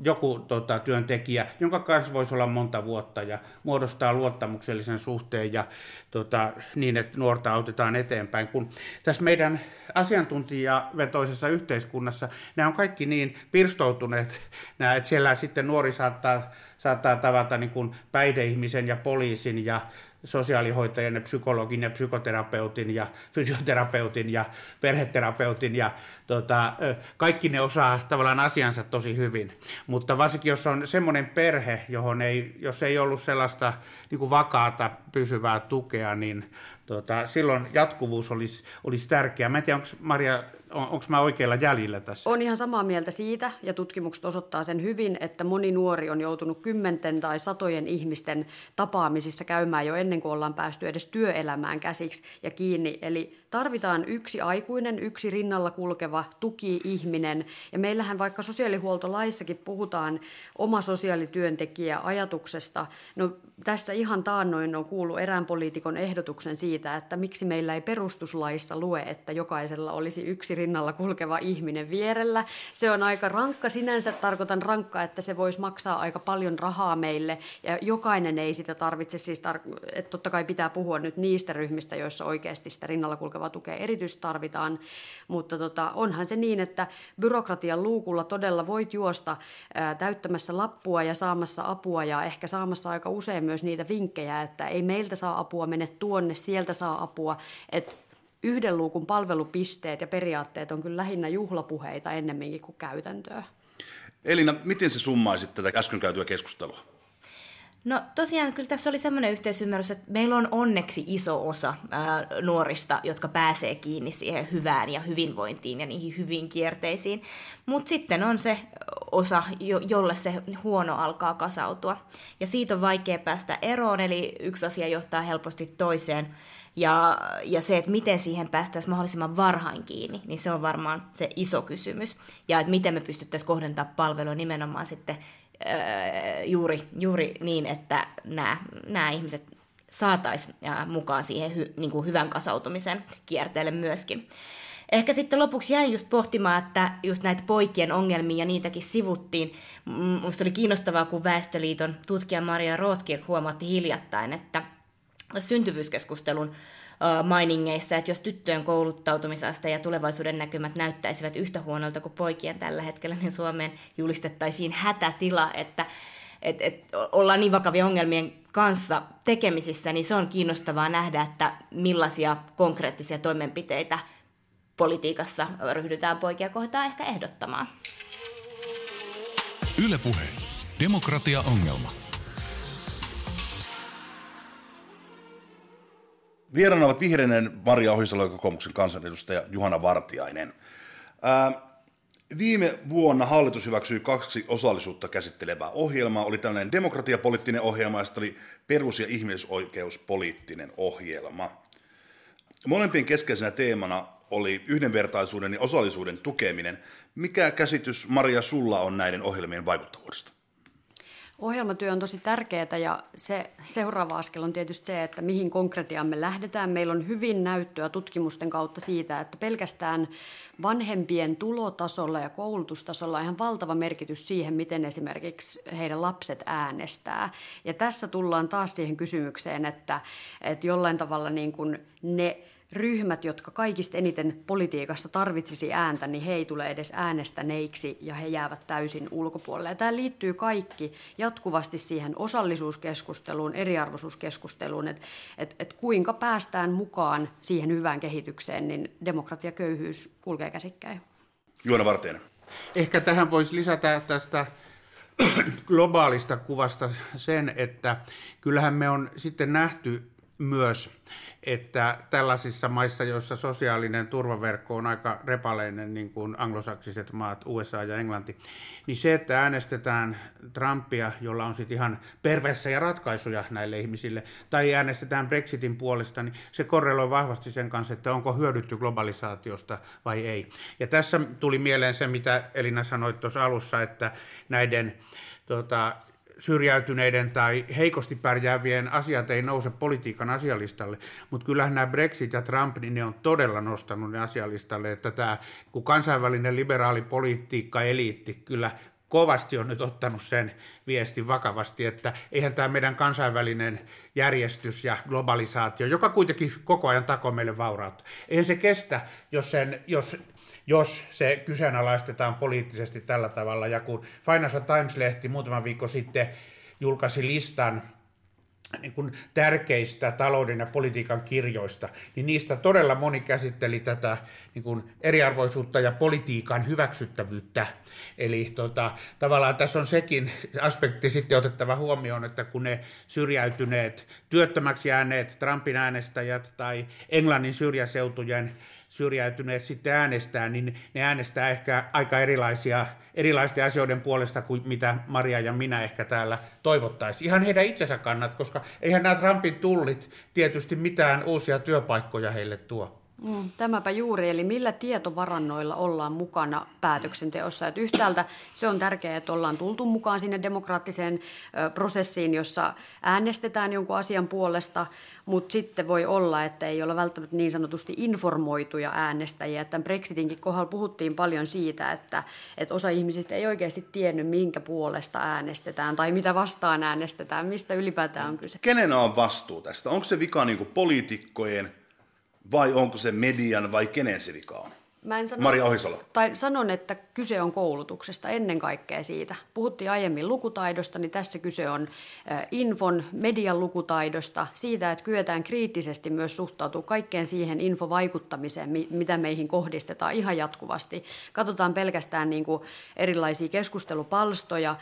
joku tota, työntekijä, jonka kanssa voisi olla monta vuotta ja muodostaa luottamuksellisen suhteen ja tota, niin, että nuorta autetaan eteenpäin. Kun tässä meidän asiantuntijavetoisessa yhteiskunnassa nämä on kaikki niin pirstoutuneet, nämä, että siellä sitten nuori saattaa, saattaa tavata niin kuin päihdeihmisen ja poliisin ja sosiaalihoitajan ja psykologin ja psykoterapeutin ja fysioterapeutin ja perheterapeutin ja tota, kaikki ne osaa tavallaan asiansa tosi hyvin. Mutta varsinkin jos on semmoinen perhe, johon ei, jos ei ollut sellaista niin kuin vakaata pysyvää tukea, niin tota, silloin jatkuvuus olisi, olisi tärkeää. Mä en tiedä, onko Maria on, onko mä oikealla jäljellä tässä? On ihan samaa mieltä siitä, ja tutkimukset osoittaa sen hyvin, että moni nuori on joutunut kymmenten tai satojen ihmisten tapaamisissa käymään jo ennen kuin ollaan päästy edes työelämään käsiksi ja kiinni. Eli tarvitaan yksi aikuinen, yksi rinnalla kulkeva tuki-ihminen. Ja meillähän vaikka sosiaalihuoltolaissakin puhutaan oma sosiaalityöntekijä ajatuksesta. No tässä ihan taannoin on kuullut erään poliitikon ehdotuksen siitä, että miksi meillä ei perustuslaissa lue, että jokaisella olisi yksi rinnalla kulkeva ihminen vierellä. Se on aika rankka sinänsä, tarkoitan rankka, että se voisi maksaa aika paljon rahaa meille ja jokainen ei sitä tarvitse, siis tar- että totta kai pitää puhua nyt niistä ryhmistä, joissa oikeasti sitä rinnalla kulkevaa tukea erityisesti tarvitaan, mutta tota, onhan se niin, että byrokratian luukulla todella voit juosta ää, täyttämässä lappua ja saamassa apua ja ehkä saamassa aika usein myös niitä vinkkejä, että ei meiltä saa apua, mene tuonne, sieltä saa apua, että yhden luukun palvelupisteet ja periaatteet on kyllä lähinnä juhlapuheita ennemminkin kuin käytäntöä. Elina, miten se summaisit tätä äsken käytyä keskustelua? No tosiaan kyllä tässä oli semmoinen yhteisymmärrys, että meillä on onneksi iso osa ää, nuorista, jotka pääsee kiinni siihen hyvään ja hyvinvointiin ja niihin hyviin kierteisiin. Mutta sitten on se osa, jo, jolle se huono alkaa kasautua. Ja siitä on vaikea päästä eroon, eli yksi asia johtaa helposti toiseen. Ja, ja se, että miten siihen päästäisiin mahdollisimman varhain kiinni, niin se on varmaan se iso kysymys. Ja että miten me pystyttäisiin kohdentamaan palvelua nimenomaan sitten juuri, juuri niin, että nämä, nämä ihmiset saataisiin mukaan siihen hy, niin kuin hyvän kasautumisen kierteelle myöskin. Ehkä sitten lopuksi jäin just pohtimaan, että just näitä poikien ongelmia ja niitäkin sivuttiin. Minusta oli kiinnostavaa, kun Väestöliiton tutkija Maria Rothkirch huomautti hiljattain, että syntyvyyskeskustelun mainingeissa, että jos tyttöjen kouluttautumisaste ja tulevaisuuden näkymät näyttäisivät yhtä huonolta kuin poikien tällä hetkellä, niin Suomeen julistettaisiin hätätila, että et, et, ollaan niin vakavia ongelmien kanssa tekemisissä, niin se on kiinnostavaa nähdä, että millaisia konkreettisia toimenpiteitä politiikassa ryhdytään poikia kohtaan ehkä ehdottamaan. Ylepuhe. Demokratia-ongelma. Vieraana ovat vihreinen Maria Ohisalo ja kokoomuksen kansanedustaja Juhana Vartiainen. Ää, viime vuonna hallitus hyväksyi kaksi osallisuutta käsittelevää ohjelmaa. Oli tällainen demokratiapoliittinen ohjelma ja sitten oli perus- ja ihmisoikeuspoliittinen ohjelma. Molempien keskeisenä teemana oli yhdenvertaisuuden ja osallisuuden tukeminen. Mikä käsitys, Maria, sulla on näiden ohjelmien vaikuttavuudesta? Ohjelmatyö on tosi tärkeää ja se seuraava askel on tietysti se, että mihin konkretiaan me lähdetään. Meillä on hyvin näyttöä tutkimusten kautta siitä, että pelkästään vanhempien tulotasolla ja koulutustasolla on ihan valtava merkitys siihen, miten esimerkiksi heidän lapset äänestää. Ja tässä tullaan taas siihen kysymykseen, että, että jollain tavalla niin kuin ne ryhmät, jotka kaikista eniten politiikassa tarvitsisi ääntä, niin he ei tule edes äänestäneiksi ja he jäävät täysin ulkopuolelle. Ja tämä liittyy kaikki jatkuvasti siihen osallisuuskeskusteluun, eriarvoisuuskeskusteluun, että et, et kuinka päästään mukaan siihen hyvään kehitykseen, niin demokratiaköyhyys kulkee käsikkäin. Juona Vartijainen. Ehkä tähän voisi lisätä tästä globaalista kuvasta sen, että kyllähän me on sitten nähty myös, että tällaisissa maissa, joissa sosiaalinen turvaverkko on aika repaleinen, niin kuin anglosaksiset maat, USA ja Englanti, niin se, että äänestetään Trumpia, jolla on sitten ihan perversejä ratkaisuja näille ihmisille, tai äänestetään Brexitin puolesta, niin se korreloi vahvasti sen kanssa, että onko hyödytty globalisaatiosta vai ei. Ja tässä tuli mieleen se, mitä Elina sanoi tuossa alussa, että näiden tota, syrjäytyneiden tai heikosti pärjäävien asiat ei nouse politiikan asialistalle, mutta kyllähän nämä Brexit ja Trump, niin ne on todella nostanut ne asialistalle, että tämä kun kansainvälinen liberaali politiikka eliitti kyllä kovasti on nyt ottanut sen viestin vakavasti, että eihän tämä meidän kansainvälinen järjestys ja globalisaatio, joka kuitenkin koko ajan takoo meille vaurautta, eihän se kestä, jos, sen, jos jos se kyseenalaistetaan poliittisesti tällä tavalla. Ja kun Financial Times-lehti muutama viikko sitten julkaisi listan niin kuin tärkeistä talouden ja politiikan kirjoista, niin niistä todella moni käsitteli tätä niin kuin eriarvoisuutta ja politiikan hyväksyttävyyttä. Eli tota, tavallaan tässä on sekin aspekti sitten otettava huomioon, että kun ne syrjäytyneet, työttömäksi jääneet Trumpin äänestäjät tai Englannin syrjäseutujen syrjäytyneet sitten äänestää, niin ne äänestää ehkä aika erilaisia, erilaisten asioiden puolesta kuin mitä Maria ja minä ehkä täällä toivottaisiin. Ihan heidän itsensä kannat, koska eihän nämä Trumpin tullit tietysti mitään uusia työpaikkoja heille tuo. Mm, tämäpä juuri, eli millä tietovarannoilla ollaan mukana päätöksenteossa. Että yhtäältä se on tärkeää, että ollaan tultu mukaan sinne demokraattiseen ö, prosessiin, jossa äänestetään jonkun asian puolesta, mutta sitten voi olla, että ei ole välttämättä niin sanotusti informoituja äänestäjiä. Että Brexitinkin kohdalla puhuttiin paljon siitä, että, että osa ihmisistä ei oikeasti tiennyt, minkä puolesta äänestetään tai mitä vastaan äänestetään, mistä ylipäätään on kyse. Kenen on vastuu tästä? Onko se vika niin poliitikkojen vai onko se median vai kenen se vika on? Mä en sano, Maria Ohisalo. Tai sanon, että kyse on koulutuksesta ennen kaikkea siitä. Puhuttiin aiemmin lukutaidosta, niin tässä kyse on infon, median lukutaidosta, siitä, että kyetään kriittisesti myös suhtautua kaikkeen siihen infovaikuttamiseen, mitä meihin kohdistetaan ihan jatkuvasti. Katsotaan pelkästään niin kuin erilaisia keskustelupalstoja,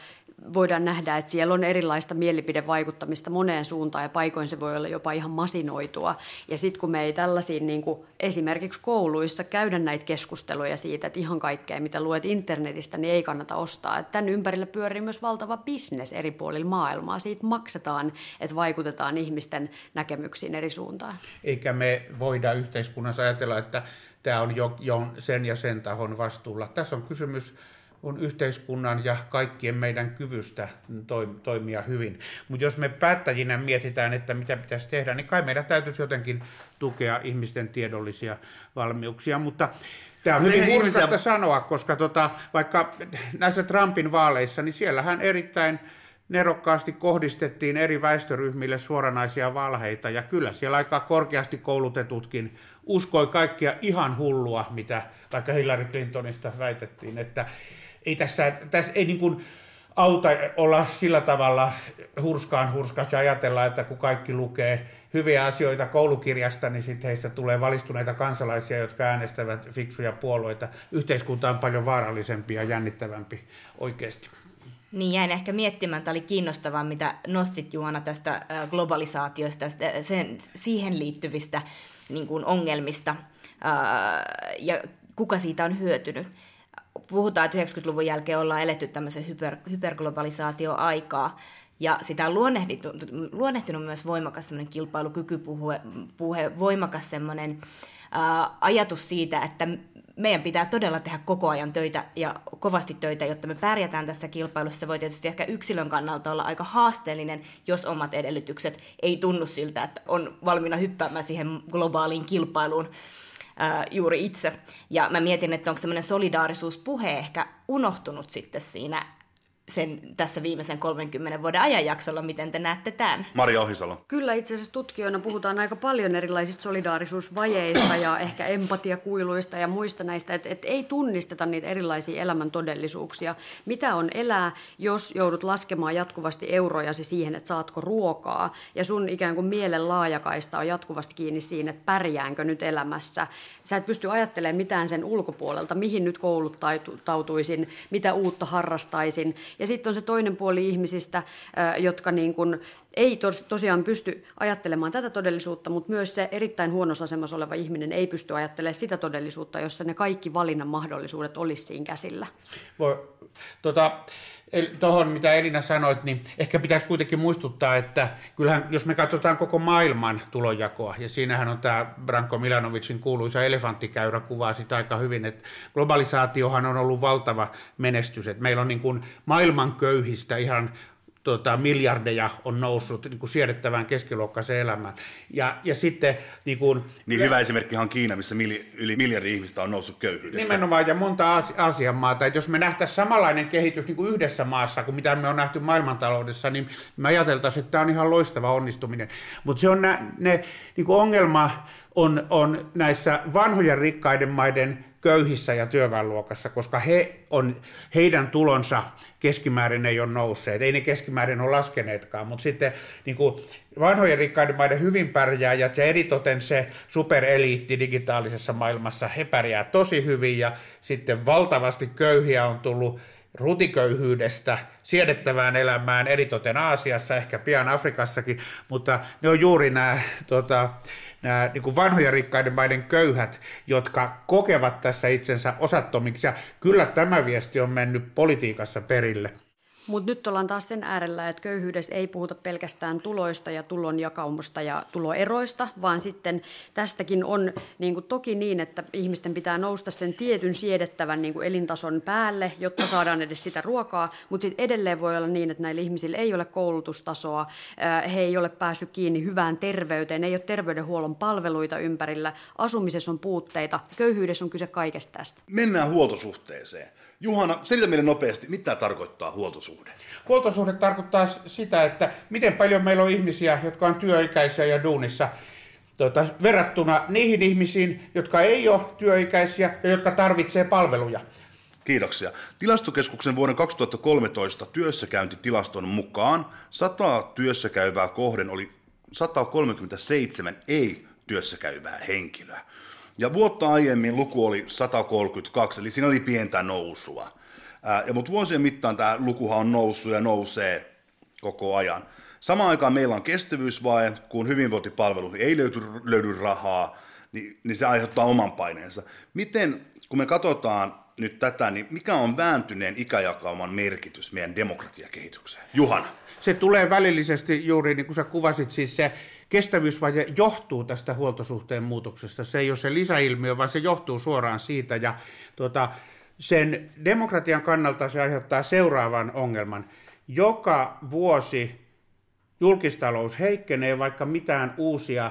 voidaan nähdä, että siellä on erilaista mielipidevaikuttamista moneen suuntaan ja paikoin se voi olla jopa ihan masinoitua. Ja sitten kun me ei tällaisiin niin kuin esimerkiksi kouluissa käydä näitä keskusteluja siitä, että ihan kaikkea mitä luet internetistä, niin ei kannata ostaa. Että tämän ympärillä pyörii myös valtava bisnes eri puolilla maailmaa. Siitä maksetaan, että vaikutetaan ihmisten näkemyksiin eri suuntaan. Eikä me voida yhteiskunnassa ajatella, että tämä on jo, jo sen ja sen tahon vastuulla. Tässä on kysymys on yhteiskunnan ja kaikkien meidän kyvystä toimia hyvin. Mutta jos me päättäjinä mietitään, että mitä pitäisi tehdä, niin kai meidän täytyisi jotenkin tukea ihmisten tiedollisia valmiuksia. Mutta Tämä on hyvin hurskasta ihmisiä... sanoa, koska tota, vaikka näissä Trumpin vaaleissa, niin siellähän erittäin nerokkaasti kohdistettiin eri väestöryhmille suoranaisia valheita, ja kyllä siellä aika korkeasti koulutetutkin uskoi kaikkia ihan hullua, mitä vaikka Hillary Clintonista väitettiin, että ei tässä, tässä ei niin kuin auta olla sillä tavalla hurskaan hurskas ja ajatella, että kun kaikki lukee hyviä asioita koulukirjasta, niin sitten heistä tulee valistuneita kansalaisia, jotka äänestävät fiksuja puolueita. Yhteiskunta on paljon vaarallisempi ja jännittävämpi oikeasti. Niin jäin ehkä miettimään, että oli kiinnostavaa, mitä nostit Juona tästä globalisaatiosta, sen, siihen liittyvistä niin kuin ongelmista ja kuka siitä on hyötynyt puhutaan, että 90-luvun jälkeen ollaan eletty tämmöisen hyper, hyperglobalisaatio-aikaa, ja sitä on luonnehtinut, luonnehtinut myös voimakas semmoinen kilpailukykypuhe, puhe, voimakas semmoinen ajatus siitä, että meidän pitää todella tehdä koko ajan töitä ja kovasti töitä, jotta me pärjätään tässä kilpailussa. Se voi tietysti ehkä yksilön kannalta olla aika haasteellinen, jos omat edellytykset ei tunnu siltä, että on valmiina hyppäämään siihen globaaliin kilpailuun ää, juuri itse. Ja mä mietin, että onko semmoinen solidaarisuuspuhe ehkä unohtunut sitten siinä sen tässä viimeisen 30 vuoden ajanjaksolla, miten te näette tämän? Maria Ohisalo. Kyllä itse asiassa tutkijoina puhutaan aika paljon erilaisista solidaarisuusvajeista ja ehkä empatiakuiluista ja muista näistä, että et ei tunnisteta niitä erilaisia elämän todellisuuksia. Mitä on elää, jos joudut laskemaan jatkuvasti eurojasi siihen, että saatko ruokaa ja sun ikään kuin mielen laajakaista on jatkuvasti kiinni siinä, että pärjäänkö nyt elämässä. Sä et pysty ajattelemaan mitään sen ulkopuolelta, mihin nyt kouluttautuisin, mitä uutta harrastaisin Ja sitten on se toinen puoli ihmisistä, jotka niin kuin ei tos, tosiaan pysty ajattelemaan tätä todellisuutta, mutta myös se erittäin huonossa asemassa oleva ihminen ei pysty ajattelemaan sitä todellisuutta, jossa ne kaikki valinnan mahdollisuudet olisi siinä käsillä. Voi, tota, tuohon, mitä Elina sanoit, niin ehkä pitäisi kuitenkin muistuttaa, että kyllähän, jos me katsotaan koko maailman tulonjakoa, ja siinähän on tämä Branko Milanovicin kuuluisa elefanttikäyrä kuvaa sitä aika hyvin, että globalisaatiohan on ollut valtava menestys, että meillä on niin kuin maailman köyhistä ihan tuota, miljardeja on noussut niin kuin siedettävään keskiluokkaiseen elämään. Ja, ja sitten... Niin, kuin, niin hyvä esimerkki on Kiina, missä mili, yli miljardi ihmistä on noussut köyhyydestä. Nimenomaan, ja monta Aasian maata. Että jos me nähtäisiin samanlainen kehitys niin kuin yhdessä maassa kuin mitä me on nähty maailmantaloudessa, niin me ajateltaisiin, että tämä on ihan loistava onnistuminen. Mutta se on nä, ne, niin kuin ongelma on, on näissä vanhojen rikkaiden maiden köyhissä ja työväenluokassa, koska he on, heidän tulonsa keskimäärin ei ole nousseet, ei ne keskimäärin ole laskeneetkaan, mutta sitten niin kuin vanhojen rikkaiden maiden hyvin pärjääjät ja eritoten se supereliitti digitaalisessa maailmassa, he pärjää tosi hyvin ja sitten valtavasti köyhiä on tullut rutiköyhyydestä siedettävään elämään, eritoten Aasiassa, ehkä pian Afrikassakin, mutta ne on juuri nämä tota, nämä niin kuin vanhojen rikkaiden maiden köyhät, jotka kokevat tässä itsensä osattomiksi. Ja kyllä tämä viesti on mennyt politiikassa perille. Mutta nyt ollaan taas sen äärellä, että köyhyydessä ei puhuta pelkästään tuloista ja tulon jakaumusta ja tuloeroista, vaan sitten tästäkin on niin kuin toki niin, että ihmisten pitää nousta sen tietyn siedettävän niin kuin elintason päälle, jotta saadaan edes sitä ruokaa, mutta sitten edelleen voi olla niin, että näillä ihmisillä ei ole koulutustasoa, he ei ole päässyt kiinni hyvään terveyteen, ei ole terveydenhuollon palveluita ympärillä, asumisessa on puutteita, köyhyydessä on kyse kaikesta tästä. Mennään huoltosuhteeseen. Juhana, selitä meille nopeasti, mitä tarkoittaa huoltosuhde? Huoltosuhde tarkoittaa sitä, että miten paljon meillä on ihmisiä, jotka on työikäisiä ja duunissa, tuota, verrattuna niihin ihmisiin, jotka ei ole työikäisiä ja jotka tarvitsee palveluja. Kiitoksia. Tilastokeskuksen vuoden 2013 työssäkäyntitilaston mukaan 100 työssäkäyvää kohden oli 137 ei-työssäkäyvää henkilöä. Ja vuotta aiemmin luku oli 132, eli siinä oli pientä nousua. Ja, mutta vuosien mittaan tämä lukuhan on noussut ja nousee koko ajan. Samaan aikaan meillä on kestävyysvaje, kun hyvinvointipalveluihin ei löydy, löydy rahaa, niin, niin se aiheuttaa oman paineensa. Miten, kun me katsotaan nyt tätä, niin mikä on vääntyneen ikäjakauman merkitys meidän demokratiakehitykseen? Juhana. Se tulee välillisesti juuri niin kuin sä kuvasit, siis se kestävyysvaje johtuu tästä huoltosuhteen muutoksesta. Se ei ole se lisäilmiö, vaan se johtuu suoraan siitä. Ja tuota, sen demokratian kannalta se aiheuttaa seuraavan ongelman. Joka vuosi julkistalous heikkenee, vaikka mitään uusia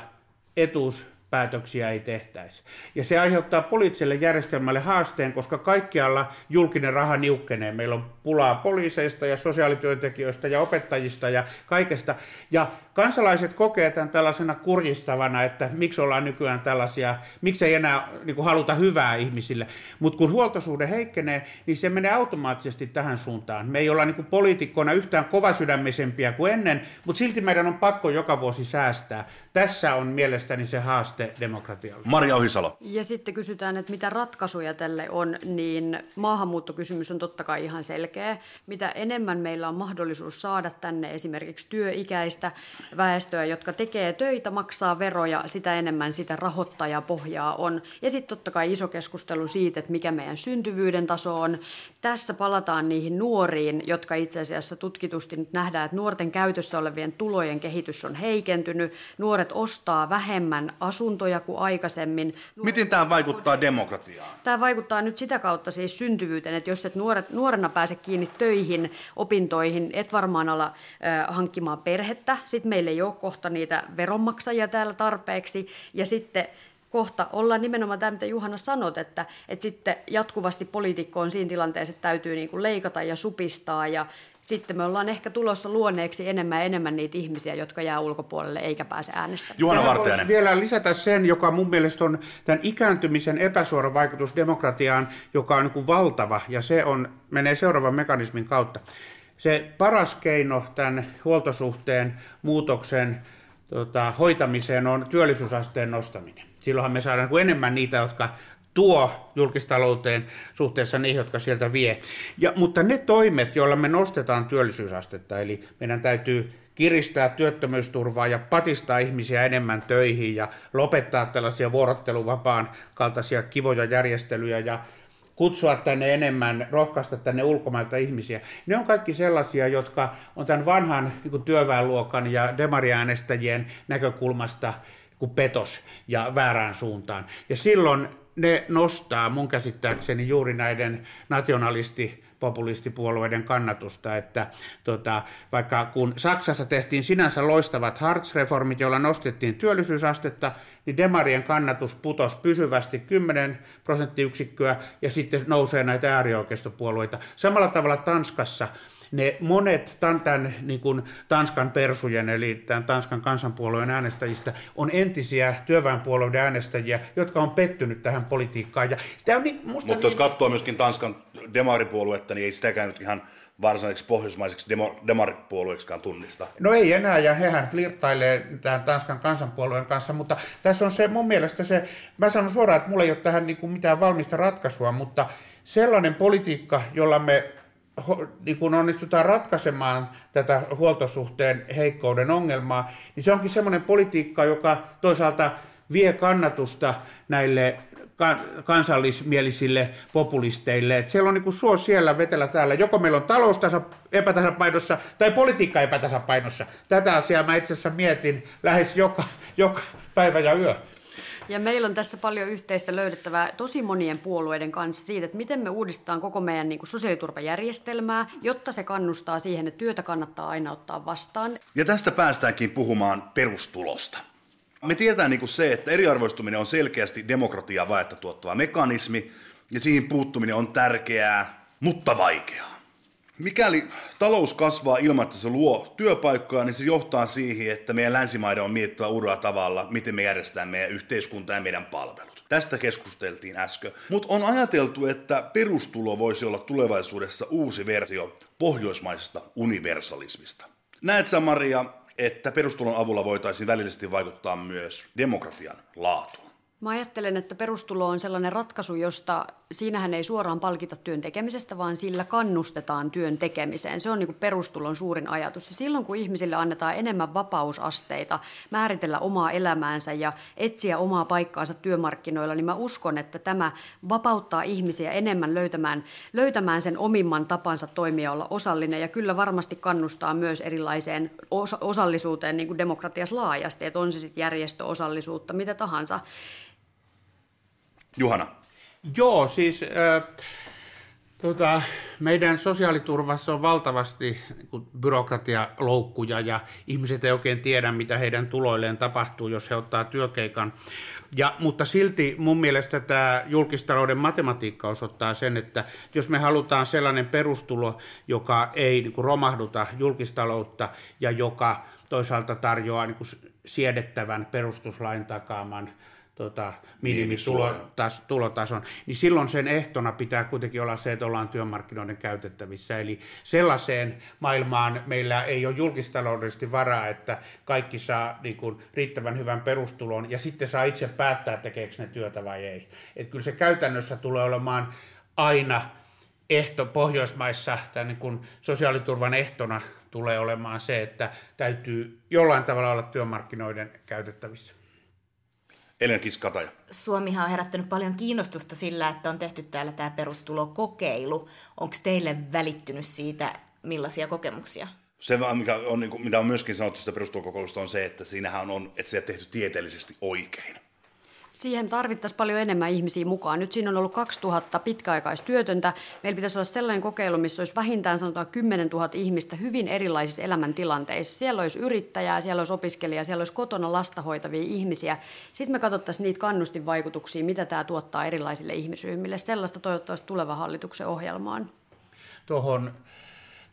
etuus päätöksiä ei tehtäisi. Ja se aiheuttaa poliittiselle järjestelmälle haasteen, koska kaikkialla julkinen raha niukkenee. Meillä on pulaa poliiseista ja sosiaalityöntekijöistä ja opettajista ja kaikesta. Ja kansalaiset kokee tämän tällaisena kurjistavana, että miksi ollaan nykyään tällaisia, miksi ei enää niin kuin haluta hyvää ihmisille. Mutta kun huoltosuhde heikkenee, niin se menee automaattisesti tähän suuntaan. Me ei olla niin kuin poliitikkoina yhtään kovasydämisempiä kuin ennen, mutta silti meidän on pakko joka vuosi säästää. Tässä on mielestäni se haaste demokratialle. Maria Ohisalo. Ja sitten kysytään, että mitä ratkaisuja tälle on, niin maahanmuuttokysymys on totta kai ihan selkeä. Mitä enemmän meillä on mahdollisuus saada tänne esimerkiksi työikäistä väestöä, jotka tekee töitä, maksaa veroja, sitä enemmän sitä rahoittajapohjaa on. Ja sitten totta kai iso keskustelu siitä, että mikä meidän syntyvyyden taso on. Tässä palataan niihin nuoriin, jotka itse asiassa tutkitusti nyt nähdään, että nuorten käytössä olevien tulojen kehitys on heikentynyt. Nuoret ostaa vähemmän asuntoja kuin aikaisemmin. Miten tämä vaikuttaa demokratiaan? Tämä vaikuttaa nyt sitä kautta siis syntyvyyteen, että jos et nuoret, nuorena pääse kiinni töihin, opintoihin, et varmaan ala äh, hankkimaan perhettä. Sitten meillä ei ole kohta niitä veronmaksajia täällä tarpeeksi. Ja sitten kohta ollaan nimenomaan tämä, mitä Juhana sanot, että, että sitten jatkuvasti poliitikko on siinä tilanteessa, että täytyy niin kuin leikata ja supistaa ja sitten me ollaan ehkä tulossa luonneeksi enemmän ja enemmän niitä ihmisiä, jotka jää ulkopuolelle eikä pääse äänestämään. Juhana Vartijainen. vielä lisätä sen, joka mun mielestä on tämän ikääntymisen epäsuora vaikutus demokratiaan, joka on niin kuin valtava ja se on, menee seuraavan mekanismin kautta. Se paras keino tämän huoltosuhteen muutoksen tota, hoitamiseen on työllisyysasteen nostaminen. Silloinhan me saadaan enemmän niitä, jotka tuo julkistalouteen suhteessa niihin, jotka sieltä vie. Ja, mutta ne toimet, joilla me nostetaan työllisyysastetta, eli meidän täytyy kiristää työttömyysturvaa ja patistaa ihmisiä enemmän töihin ja lopettaa tällaisia vuorotteluvapaan kaltaisia kivoja järjestelyjä ja kutsua tänne enemmän, rohkaista tänne ulkomailta ihmisiä. Ne on kaikki sellaisia, jotka on tämän vanhan niin työväenluokan ja demariäänestäjien näkökulmasta kuin petos ja väärään suuntaan. Ja silloin ne nostaa mun käsittääkseni juuri näiden nationalisti populistipuolueiden kannatusta, että tota, vaikka kun Saksassa tehtiin sinänsä loistavat Hartz-reformit, joilla nostettiin työllisyysastetta, niin demarien kannatus putosi pysyvästi 10 prosenttiyksikköä ja sitten nousee näitä äärioikeistopuolueita. Samalla tavalla Tanskassa ne monet tämän, tämän niin kuin Tanskan persujen, eli tämän Tanskan kansanpuolueen äänestäjistä, on entisiä työväenpuolueiden äänestäjiä, jotka on pettynyt tähän politiikkaan. Ja tämä on niin, musta Mutta niin... jos katsoo myöskin Tanskan demaripuoluetta, niin ei sitäkään nyt ihan varsinaisiksi pohjoismaiseksi demaripuolueeksikaan tunnista. No ei enää, ja hehän flirttailee tämän Tanskan kansanpuolueen kanssa, mutta tässä on se mun mielestä se, mä sanon suoraan, että mulla ei ole tähän niin kuin mitään valmista ratkaisua, mutta sellainen politiikka, jolla me niin kun onnistutaan ratkaisemaan tätä huoltosuhteen heikkouden ongelmaa, niin se onkin semmoinen politiikka, joka toisaalta vie kannatusta näille kansallismielisille populisteille. Et siellä on niin suo siellä, vetelä täällä. Joko meillä on talous epätasapainossa tai politiikka epätasapainossa. Tätä asiaa mä itse asiassa mietin lähes joka, joka päivä ja yö. Ja meillä on tässä paljon yhteistä löydettävää tosi monien puolueiden kanssa siitä, että miten me uudistetaan koko meidän niin kuin sosiaaliturvajärjestelmää, jotta se kannustaa siihen, että työtä kannattaa aina ottaa vastaan. Ja tästä päästäänkin puhumaan perustulosta. Me tiedetään niin kuin se, että eriarvoistuminen on selkeästi demokratiaa vaetta tuottava mekanismi, ja siihen puuttuminen on tärkeää, mutta vaikeaa. Mikäli talous kasvaa ilman, että se luo työpaikkoja, niin se johtaa siihen, että meidän länsimaiden on mietittävä uudella tavalla, miten me järjestetään meidän yhteiskunta ja meidän palvelut. Tästä keskusteltiin äsken. Mutta on ajateltu, että perustulo voisi olla tulevaisuudessa uusi versio pohjoismaisesta universalismista. Näet sä, Maria, että perustulon avulla voitaisiin välillisesti vaikuttaa myös demokratian laatuun? Mä ajattelen, että perustulo on sellainen ratkaisu, josta siinähän ei suoraan palkita työn tekemisestä, vaan sillä kannustetaan työn tekemiseen. Se on niin kuin perustulon suurin ajatus. Ja silloin, kun ihmisille annetaan enemmän vapausasteita määritellä omaa elämäänsä ja etsiä omaa paikkaansa työmarkkinoilla, niin mä uskon, että tämä vapauttaa ihmisiä enemmän löytämään, löytämään sen omimman tapansa toimia olla osallinen. Ja kyllä varmasti kannustaa myös erilaiseen osallisuuteen niin kuin demokratiassa laajasti, että on se sitten järjestöosallisuutta, mitä tahansa. Juhana. Joo, siis äh, tota, meidän sosiaaliturvassa on valtavasti niin byrokratialoukkuja ja ihmiset ei oikein tiedä, mitä heidän tuloilleen tapahtuu, jos he ottaa työkeikan. Ja, mutta silti mun mielestä tämä julkistalouden matematiikka osoittaa sen, että jos me halutaan sellainen perustulo, joka ei niin kuin romahduta julkistaloutta ja joka toisaalta tarjoaa niin kuin siedettävän perustuslain takaaman tota, minimitulotason, niin silloin sen ehtona pitää kuitenkin olla se, että ollaan työmarkkinoiden käytettävissä. Eli sellaiseen maailmaan meillä ei ole julkistaloudellisesti varaa, että kaikki saa niin kuin, riittävän hyvän perustulon ja sitten saa itse päättää, tekeekö ne työtä vai ei. Et kyllä se käytännössä tulee olemaan aina ehto Pohjoismaissa, tai niin kuin sosiaaliturvan ehtona tulee olemaan se, että täytyy jollain tavalla olla työmarkkinoiden käytettävissä. Elina Kiskataja. Suomihan on herättänyt paljon kiinnostusta sillä, että on tehty täällä tämä perustulokokeilu. Onko teille välittynyt siitä millaisia kokemuksia? Se, mikä on, niin kuin, mitä on myöskin sanottu sitä perustulokokeilusta, on se, että siinähän on, että se on tehty tieteellisesti oikein. Siihen tarvittaisiin paljon enemmän ihmisiä mukaan. Nyt siinä on ollut 2000 pitkäaikaistyötöntä. Meillä pitäisi olla sellainen kokeilu, missä olisi vähintään sanotaan 10 000 ihmistä hyvin erilaisissa elämäntilanteissa. Siellä olisi yrittäjää, siellä olisi opiskelijaa, siellä olisi kotona lasta hoitavia ihmisiä. Sitten me katsottaisiin niitä kannustinvaikutuksia, mitä tämä tuottaa erilaisille ihmisryhmille. Sellaista toivottavasti tuleva hallituksen ohjelmaan. Tuohon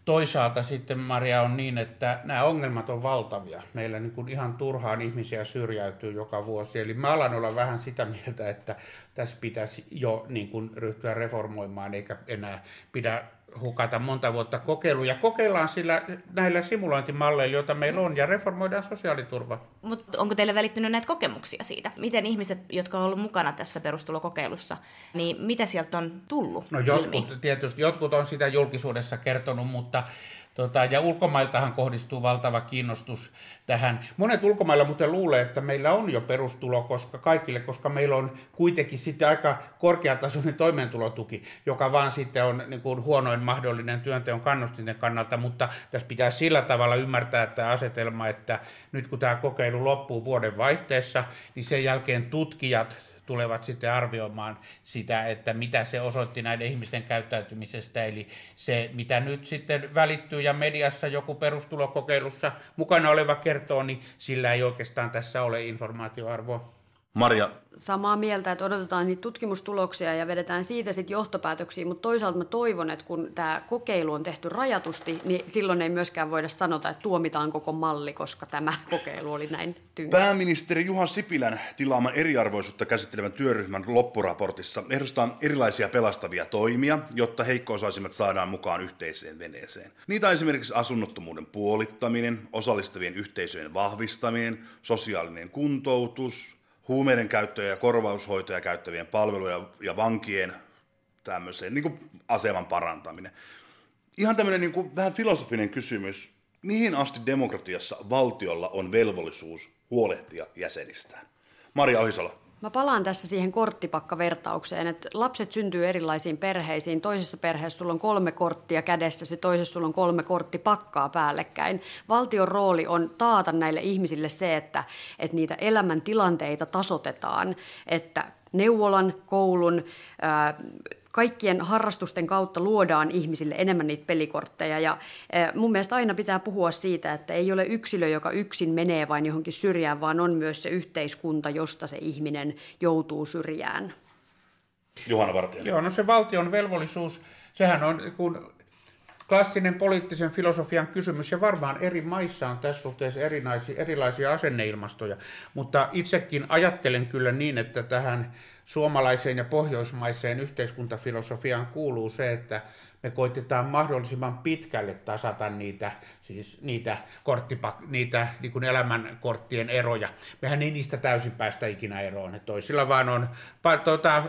Toisaalta sitten, Maria, on niin, että nämä ongelmat on valtavia. Meillä niin kuin ihan turhaan ihmisiä syrjäytyy joka vuosi. Eli mä alan olla vähän sitä mieltä, että tässä pitäisi jo niin kuin ryhtyä reformoimaan, eikä enää pidä hukata monta vuotta kokeiluja. Kokeillaan sillä, näillä simulointimalleilla, joita meillä on, ja reformoidaan sosiaaliturva. Mutta onko teille välittynyt näitä kokemuksia siitä? Miten ihmiset, jotka ovat olleet mukana tässä perustulokokeilussa, niin mitä sieltä on tullut No jotkut, ilmi? tietysti jotkut on sitä julkisuudessa kertonut, mutta Tota, ja ulkomailtahan kohdistuu valtava kiinnostus tähän. Monet ulkomailla muuten luulee, että meillä on jo perustulo koska kaikille, koska meillä on kuitenkin sitten aika korkeatasoinen toimeentulotuki, joka vaan sitten on niin kuin huonoin mahdollinen työnteon kannustinten kannalta, mutta tässä pitää sillä tavalla ymmärtää tämä asetelma, että nyt kun tämä kokeilu loppuu vuoden vaihteessa, niin sen jälkeen tutkijat tulevat sitten arvioimaan sitä, että mitä se osoitti näiden ihmisten käyttäytymisestä. Eli se, mitä nyt sitten välittyy ja mediassa joku perustulokokeilussa mukana oleva kertoo, niin sillä ei oikeastaan tässä ole informaatioarvoa. Maria, samaa mieltä, että odotetaan niitä tutkimustuloksia ja vedetään siitä sitten johtopäätöksiä, mutta toisaalta mä toivon, että kun tämä kokeilu on tehty rajatusti, niin silloin ei myöskään voida sanota, että tuomitaan koko malli, koska tämä kokeilu oli näin tynkä. Pääministeri Juha Sipilän tilaaman eriarvoisuutta käsittelevän työryhmän loppuraportissa ehdostetaan erilaisia pelastavia toimia, jotta heikkosaisimmat saadaan mukaan yhteiseen veneeseen. Niitä on esimerkiksi asunnottomuuden puolittaminen, osallistavien yhteisöjen vahvistaminen, sosiaalinen kuntoutus, huumeiden käyttöä ja korvaushoitoja käyttävien palveluja ja vankien tämmöiseen niin kuin aseman parantaminen. Ihan tämmöinen niin kuin vähän filosofinen kysymys. Mihin asti demokratiassa valtiolla on velvollisuus huolehtia jäsenistään? Maria Ohisalo. Mä palaan tässä siihen korttipakkavertaukseen, että lapset syntyy erilaisiin perheisiin. Toisessa perheessä sulla on kolme korttia kädessä, se toisessa sulla on kolme korttipakkaa päällekkäin. Valtion rooli on taata näille ihmisille se, että, että niitä elämäntilanteita tasotetaan, että neuvolan, koulun, ää, kaikkien harrastusten kautta luodaan ihmisille enemmän niitä pelikortteja. Ja mun mielestä aina pitää puhua siitä, että ei ole yksilö, joka yksin menee vain johonkin syrjään, vaan on myös se yhteiskunta, josta se ihminen joutuu syrjään. Juhana Vartijainen. Joo, no se valtion velvollisuus, sehän on kun klassinen poliittisen filosofian kysymys, ja varmaan eri maissa on tässä suhteessa erinäisiä, erilaisia asenneilmastoja, mutta itsekin ajattelen kyllä niin, että tähän suomalaiseen ja pohjoismaiseen yhteiskuntafilosofiaan kuuluu se, että me koitetaan mahdollisimman pitkälle tasata niitä, siis niitä, korttipak- niitä niin kuin elämänkorttien eroja. Mehän ei niistä täysin päästä ikinä eroon. Että toisilla vaan on tuota,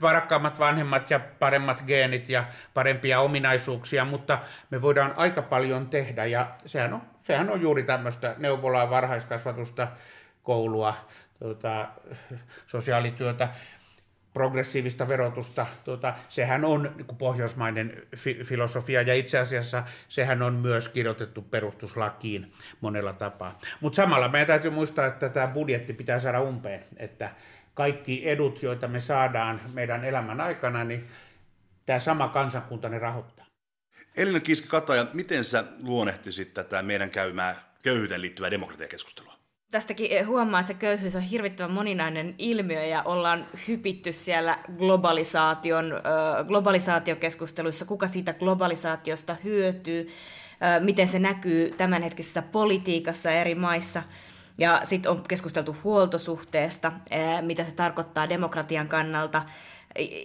varakkaammat vanhemmat ja paremmat geenit ja parempia ominaisuuksia, mutta me voidaan aika paljon tehdä ja sehän on, sehän on juuri tämmöistä neuvolaa, varhaiskasvatusta, koulua, tuota, sosiaalityötä, progressiivista verotusta. Tuota, sehän on niin pohjoismainen fi- filosofia ja itse asiassa sehän on myös kirjoitettu perustuslakiin monella tapaa. Mutta samalla meidän täytyy muistaa, että tämä budjetti pitää saada umpeen, että kaikki edut, joita me saadaan meidän elämän aikana, niin tämä sama kansakunta ne rahoittaa. Elina Kiiski-Kataja, miten sä luonnehtisit tätä meidän käymää köyhyyteen liittyvää demokratiakeskustelua? Tästäkin huomaa, että se köyhyys on hirvittävän moninainen ilmiö ja ollaan hypitty siellä globalisaation, globalisaatiokeskusteluissa, kuka siitä globalisaatiosta hyötyy, miten se näkyy tämänhetkisessä politiikassa eri maissa. Ja sitten on keskusteltu huoltosuhteesta, mitä se tarkoittaa demokratian kannalta –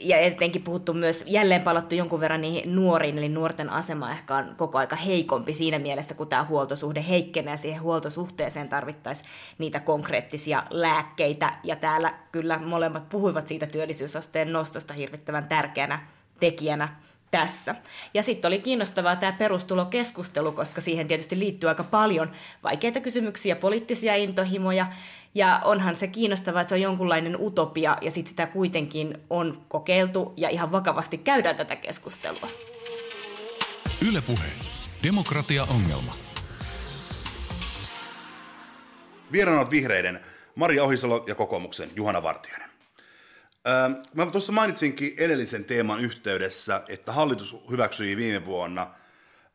ja etenkin puhuttu myös, jälleen palattu jonkun verran niihin nuoriin, eli nuorten asema ehkä on koko aika heikompi siinä mielessä, kun tämä huoltosuhde heikkenee, siihen huoltosuhteeseen tarvittaisiin niitä konkreettisia lääkkeitä, ja täällä kyllä molemmat puhuivat siitä työllisyysasteen nostosta hirvittävän tärkeänä tekijänä tässä. Ja sitten oli kiinnostavaa tämä perustulokeskustelu, koska siihen tietysti liittyy aika paljon vaikeita kysymyksiä, poliittisia intohimoja, ja onhan se kiinnostavaa, että se on jonkunlainen utopia, ja sitten sitä kuitenkin on kokeiltu, ja ihan vakavasti käydään tätä keskustelua. Ylepuhe. Demokratia-ongelma. Vieraana vihreiden Maria Ohisalo ja kokoomuksen Juhana Vartijainen. Öö, mä tuossa mainitsinkin edellisen teeman yhteydessä, että hallitus hyväksyi viime vuonna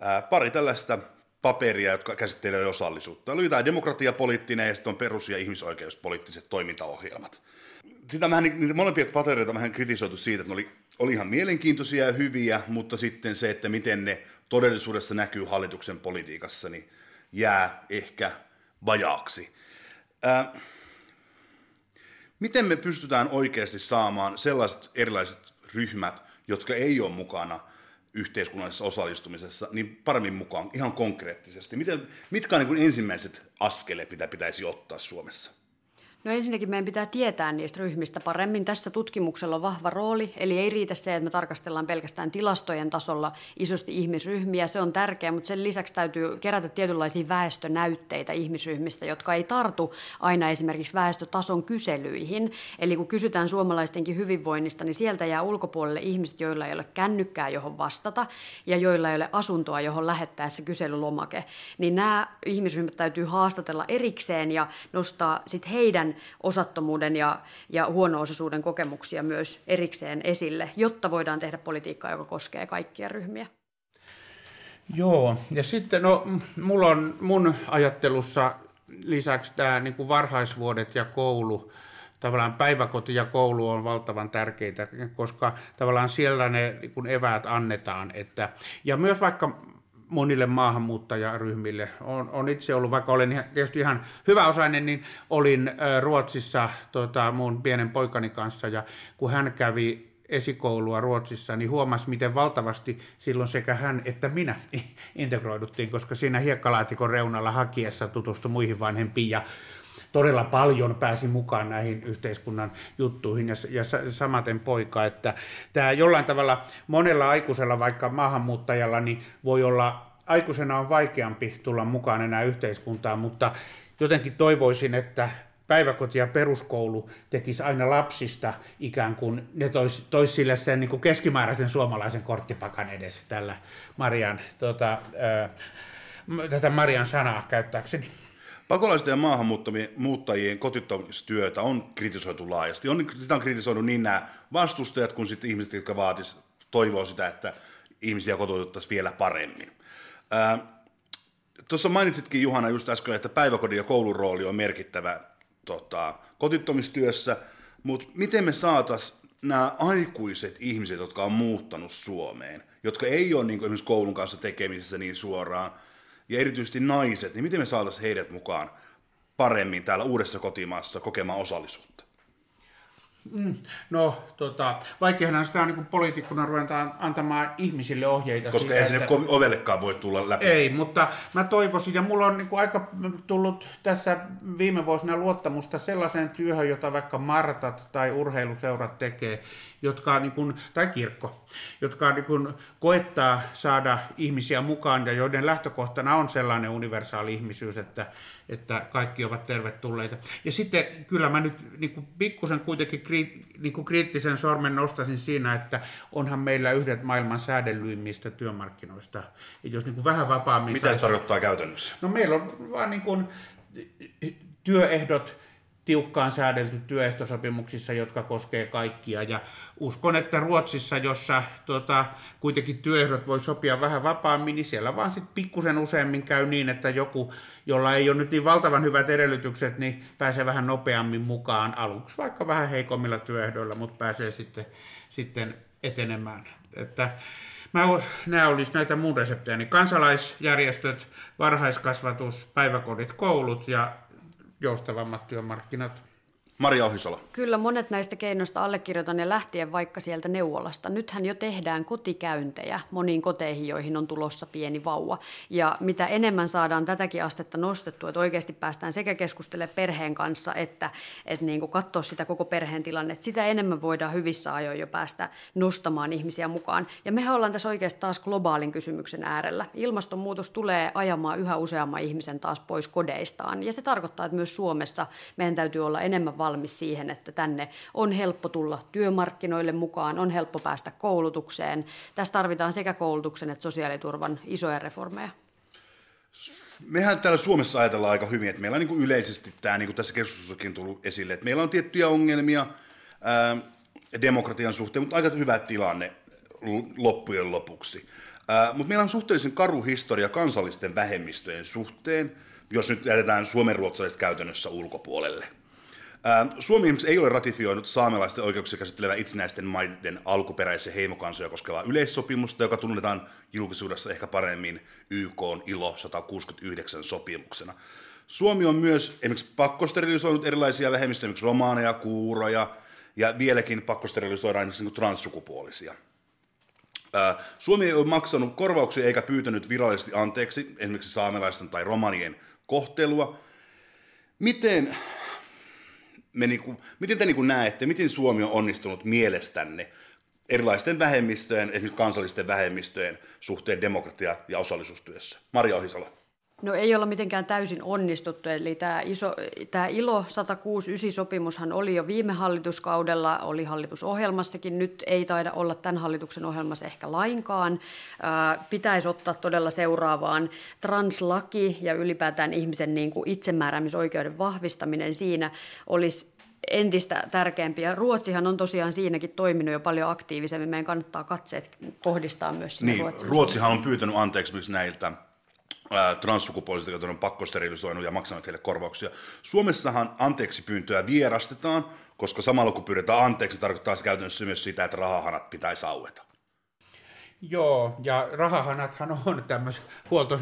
öö, pari tällaista paperia, jotka käsittelee osallisuutta. Oli jotain demokratiapoliittinen ja sitten on perus- ja ihmisoikeuspoliittiset toimintaohjelmat. Sitä vähän, niitä molempia papereita vähän kritisoitu siitä, että ne oli, oli ihan mielenkiintoisia ja hyviä, mutta sitten se, että miten ne todellisuudessa näkyy hallituksen politiikassa, niin jää ehkä vajaaksi. Ää, miten me pystytään oikeasti saamaan sellaiset erilaiset ryhmät, jotka ei ole mukana yhteiskunnallisessa osallistumisessa niin paremmin mukaan ihan konkreettisesti? Miten, mitkä on niin ensimmäiset askeleet, mitä pitäisi ottaa Suomessa? No ensinnäkin meidän pitää tietää niistä ryhmistä paremmin. Tässä tutkimuksella on vahva rooli, eli ei riitä se, että me tarkastellaan pelkästään tilastojen tasolla isosti ihmisryhmiä. Se on tärkeää, mutta sen lisäksi täytyy kerätä tietynlaisia väestönäytteitä ihmisryhmistä, jotka ei tartu aina esimerkiksi väestötason kyselyihin. Eli kun kysytään suomalaistenkin hyvinvoinnista, niin sieltä jää ulkopuolelle ihmiset, joilla ei ole kännykkää, johon vastata, ja joilla ei ole asuntoa, johon lähettää se kyselylomake. Niin nämä ihmisryhmät täytyy haastatella erikseen ja nostaa sitten heidän osattomuuden ja, ja huono-osaisuuden kokemuksia myös erikseen esille, jotta voidaan tehdä politiikkaa, joka koskee kaikkia ryhmiä. Joo, ja sitten no, mulla on mun ajattelussa lisäksi tämä niin kuin varhaisvuodet ja koulu, tavallaan päiväkoti ja koulu on valtavan tärkeitä, koska tavallaan siellä ne niin kuin eväät annetaan. Että, ja myös vaikka monille maahanmuuttajaryhmille. Olen, on itse ollut, vaikka olen tietysti ihan hyväosainen, niin olin Ruotsissa tota, mun pienen poikani kanssa ja kun hän kävi esikoulua Ruotsissa, niin huomasi, miten valtavasti silloin sekä hän että minä integroiduttiin, koska siinä hiekkalaatikon reunalla hakiessa tutustui muihin vanhempiin ja todella paljon pääsi mukaan näihin yhteiskunnan juttuihin ja, ja samaten poika, että tämä jollain tavalla monella aikuisella, vaikka maahanmuuttajalla, niin voi olla, aikuisena on vaikeampi tulla mukaan enää yhteiskuntaan, mutta jotenkin toivoisin, että päiväkoti ja peruskoulu tekisi aina lapsista ikään kuin, ne tois, tois sille sen niin kuin keskimääräisen suomalaisen korttipakan edessä tällä Marian, tota, ää, tätä Marian sanaa käyttääkseni. Pakolaisten ja maahanmuuttajien kotiuttamistyötä on kritisoitu laajasti. On, sitä on kritisoinut niin nämä vastustajat kuin sitten ihmiset, jotka vaatis, toivoo sitä, että ihmisiä kotoutettaisiin vielä paremmin. Tuossa mainitsitkin Juhana just äsken, että päiväkodin ja koulun rooli on merkittävä tota, kotiuttamistyössä, mutta miten me saataisiin nämä aikuiset ihmiset, jotka on muuttanut Suomeen, jotka ei ole niin kuin esimerkiksi koulun kanssa tekemisissä niin suoraan, ja erityisesti naiset, niin miten me saataisiin heidät mukaan paremmin täällä uudessa kotimaassa kokemaan osallisuutta? Mm, no, tota, vaikeahan sitä on niin poliitikkona ruvetaan antamaan ihmisille ohjeita. Koska siitä, ei sinne että... ovellekaan voi tulla läpi. Ei, mutta mä toivoisin, ja mulla on niin kuin aika tullut tässä viime vuosina luottamusta sellaiseen työhön, jota vaikka Martat tai urheiluseurat tekee, jotka, niin kuin, tai kirkko, jotka niin kuin, koettaa saada ihmisiä mukaan ja joiden lähtökohtana on sellainen universaali ihmisyys, että, että kaikki ovat tervetulleita. Ja sitten kyllä mä nyt niin kuin, pikkusen kuitenkin kri, niin kuin kriittisen sormen nostasin siinä, että onhan meillä yhdet maailman säädellyimmistä työmarkkinoista. Et jos niin kuin vähän vapaammin... Mitä se tarkoittaa käytännössä? No meillä on vaan niin kuin, työehdot, tiukkaan säädelty työehtosopimuksissa, jotka koskee kaikkia. Ja uskon, että Ruotsissa, jossa tota, kuitenkin työehdot voi sopia vähän vapaammin, niin siellä vaan sitten pikkusen useammin käy niin, että joku, jolla ei ole nyt niin valtavan hyvät edellytykset, niin pääsee vähän nopeammin mukaan aluksi, vaikka vähän heikommilla työehdoilla, mutta pääsee sitten, sitten etenemään. Että Mä, nämä olisi näitä mun reseptejä, niin kansalaisjärjestöt, varhaiskasvatus, päiväkodit, koulut ja joustavammat työmarkkinat. Maria Ohisalo. Kyllä monet näistä keinoista allekirjoitan ja lähtien vaikka sieltä neuvolasta. Nythän jo tehdään kotikäyntejä moniin koteihin, joihin on tulossa pieni vauva. Ja mitä enemmän saadaan tätäkin astetta nostettua, että oikeasti päästään sekä keskustelemaan perheen kanssa, että, että niin kuin katsoa sitä koko perheen tilannetta, sitä enemmän voidaan hyvissä ajoin jo päästä nostamaan ihmisiä mukaan. Ja mehän ollaan tässä oikeasti taas globaalin kysymyksen äärellä. Ilmastonmuutos tulee ajamaan yhä useamman ihmisen taas pois kodeistaan. Ja se tarkoittaa, että myös Suomessa meidän täytyy olla enemmän valmis siihen, että tänne on helppo tulla työmarkkinoille mukaan, on helppo päästä koulutukseen. Tässä tarvitaan sekä koulutuksen että sosiaaliturvan isoja reformeja. Mehän täällä Suomessa ajatellaan aika hyvin, että meillä on niin yleisesti tämä, niin kuin tässä keskustelussakin tullut esille, että meillä on tiettyjä ongelmia ää, demokratian suhteen, mutta aika hyvä tilanne loppujen lopuksi. Ää, mutta meillä on suhteellisen karu historia kansallisten vähemmistöjen suhteen, jos nyt jätetään suomenruotsalaiset käytännössä ulkopuolelle. Suomi ei ole ratifioinut saamelaisten oikeuksia käsittelevää itsenäisten maiden alkuperäisiä heimokansoja koskevaa yleissopimusta, joka tunnetaan julkisuudessa ehkä paremmin YK ILO 169 sopimuksena. Suomi on myös esimerkiksi pakkosterilisoinut erilaisia vähemmistöjä, esimerkiksi romaaneja, kuuroja, ja vieläkin pakkosterilisoidaan esimerkiksi niin transsukupuolisia. Suomi ei ole maksanut korvauksia eikä pyytänyt virallisesti anteeksi esimerkiksi saamelaisten tai romanien kohtelua. Miten, me niinku, miten te niinku näette, miten Suomi on onnistunut mielestänne erilaisten vähemmistöjen, esimerkiksi kansallisten vähemmistöjen suhteen demokratia- ja osallisuustyössä? Maria Ohisalo. No ei olla mitenkään täysin onnistuttu, eli tämä, iso, tämä ILO 169 sopimushan oli jo viime hallituskaudella, oli hallitusohjelmassakin, nyt ei taida olla tämän hallituksen ohjelmassa ehkä lainkaan. pitäisi ottaa todella seuraavaan translaki ja ylipäätään ihmisen niin kuin itsemääräämisoikeuden vahvistaminen siinä olisi entistä tärkeämpiä. Ruotsihan on tosiaan siinäkin toiminut jo paljon aktiivisemmin. Meidän kannattaa katseet kohdistaa myös sinne niin, Ruotsiin. Ruotsihan on pyytänyt anteeksi myös näiltä transsukupuolisilta, jotka on pakkosterilisoinut ja maksanut heille korvauksia. Suomessahan anteeksi pyyntöä vierastetaan, koska samalla kun pyydetään anteeksi, tarkoittaa se käytännössä myös sitä, että rahahanat pitäisi aueta. Joo, ja rahahanathan on tämmöisen huolto,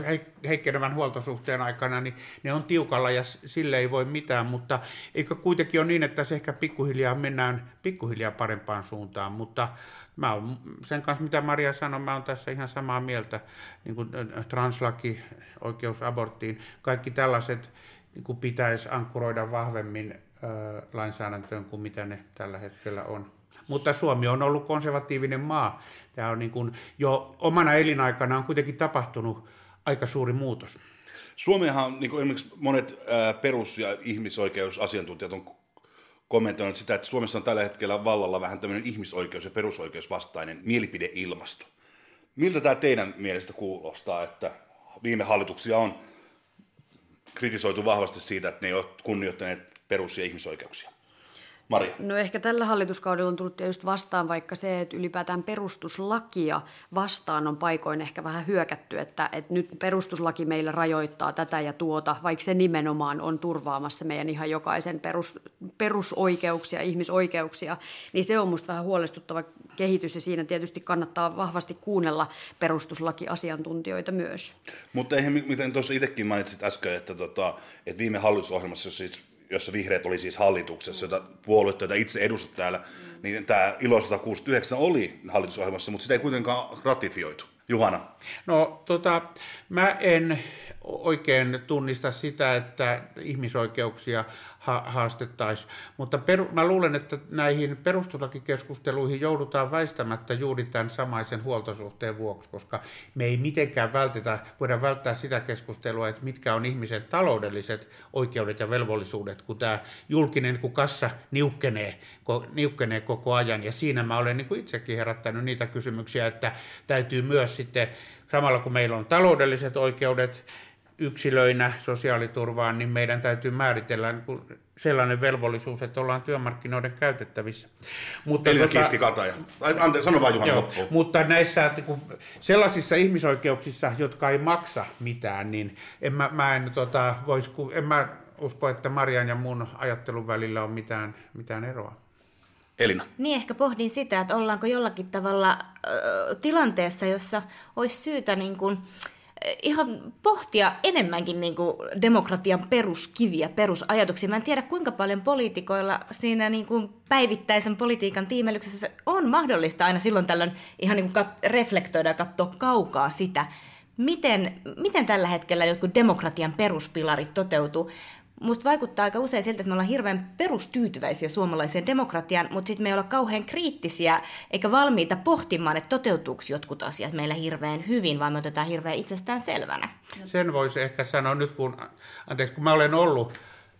heikkenevän huoltosuhteen aikana, niin ne on tiukalla ja sille ei voi mitään, mutta eikö kuitenkin ole niin, että se ehkä pikkuhiljaa mennään pikkuhiljaa parempaan suuntaan, mutta mä oon sen kanssa, mitä Maria sanoi, mä oon tässä ihan samaa mieltä, niin kuin translaki, oikeus aborttiin, kaikki tällaiset niin kuin pitäisi ankkuroida vahvemmin lainsäädäntöön kuin mitä ne tällä hetkellä on. Mutta Suomi on ollut konservatiivinen maa. Tämä on niin kuin jo omana elinaikana on kuitenkin tapahtunut aika suuri muutos. Suomehan, niin kuin esimerkiksi monet perus- ja ihmisoikeusasiantuntijat on kommentoinut sitä, että Suomessa on tällä hetkellä vallalla vähän tämmöinen ihmisoikeus- ja perusoikeusvastainen mielipideilmasto. Miltä tämä teidän mielestä kuulostaa, että viime hallituksia on kritisoitu vahvasti siitä, että ne ei ole kunnioittaneet perus- ja ihmisoikeuksia? Maria? No ehkä tällä hallituskaudella on tullut tietysti vastaan vaikka se, että ylipäätään perustuslakia vastaan on paikoin ehkä vähän hyökätty, että, että nyt perustuslaki meillä rajoittaa tätä ja tuota, vaikka se nimenomaan on turvaamassa meidän ihan jokaisen perus, perusoikeuksia, ihmisoikeuksia, niin se on minusta vähän huolestuttava kehitys ja siinä tietysti kannattaa vahvasti kuunnella perustuslakiasiantuntijoita myös. Mutta eihän, miten tuossa itsekin mainitsit äsken, että, tota, että viime hallitusohjelmassa siis jossa vihreät oli siis hallituksessa, jota puoluetta, jota itse edustat täällä, niin tämä ILO 169 oli hallitusohjelmassa, mutta sitä ei kuitenkaan ratifioitu. Juhana. No tota, mä en oikein tunnista sitä, että ihmisoikeuksia ha- haastettaisiin. Mutta peru- mä luulen, että näihin perustuslakikeskusteluihin joudutaan väistämättä juuri tämän samaisen huoltosuhteen vuoksi, koska me ei mitenkään vältetä, voida välttää sitä keskustelua, että mitkä on ihmisen taloudelliset oikeudet ja velvollisuudet, kun tämä julkinen kun kassa niukkenee, ko- niukkenee koko ajan. Ja siinä mä olen niin kuin itsekin herättänyt niitä kysymyksiä, että täytyy myös sitten, samalla kun meillä on taloudelliset oikeudet, yksilöinä sosiaaliturvaan, niin meidän täytyy määritellä niin sellainen velvollisuus, että ollaan työmarkkinoiden käytettävissä. Mutta Eli tota, Kiiski Kataja. Anteeksi, sano vaan Juhana joo, Mutta näissä niin kuin, sellaisissa ihmisoikeuksissa, jotka ei maksa mitään, niin en mä, mä en, tota, vois, en mä usko, että Marian ja mun ajattelun välillä on mitään, mitään eroa. Elina. Niin ehkä pohdin sitä, että ollaanko jollakin tavalla äh, tilanteessa, jossa olisi syytä niin kuin, ihan pohtia enemmänkin niin kuin demokratian peruskiviä, perusajatuksia. Mä en tiedä, kuinka paljon poliitikoilla siinä niin kuin päivittäisen politiikan tiimelyksessä on mahdollista aina silloin tällöin ihan niin kuin kat- reflektoida ja katsoa kaukaa sitä, miten, miten tällä hetkellä jotkut demokratian peruspilarit toteutuu. Musta vaikuttaa aika usein siltä, että me ollaan hirveän perustyytyväisiä suomalaiseen demokratiaan, mutta sitten me ei olla kauhean kriittisiä eikä valmiita pohtimaan, että toteutuuko jotkut asiat meillä hirveän hyvin, vaan me otetaan hirveän itsestään selvänä. Sen voisi ehkä sanoa nyt, kun, anteeksi, kun mä olen ollut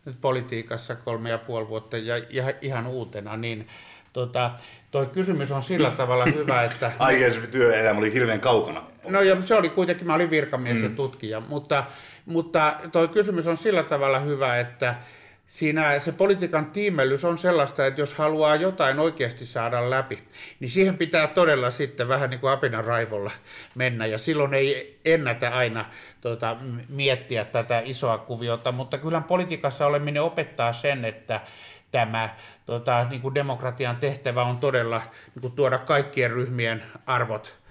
nyt politiikassa kolme ja puoli vuotta ja, ja ihan uutena, niin tota, Tuo kysymys on sillä tavalla hyvä, että... Aikaisemmin työelämä oli hirveän kaukana. No ja se oli kuitenkin, mä olin virkamies mm. ja tutkija, mutta, mutta tuo kysymys on sillä tavalla hyvä, että siinä se politiikan tiimellys on sellaista, että jos haluaa jotain oikeasti saada läpi, niin siihen pitää todella sitten vähän niin kuin apinan raivolla mennä. Ja silloin ei ennätä aina tuota, miettiä tätä isoa kuviota, mutta kyllä politiikassa oleminen opettaa sen, että tämä tota, niin kuin demokratian tehtävä on todella niin kuin tuoda kaikkien ryhmien arvot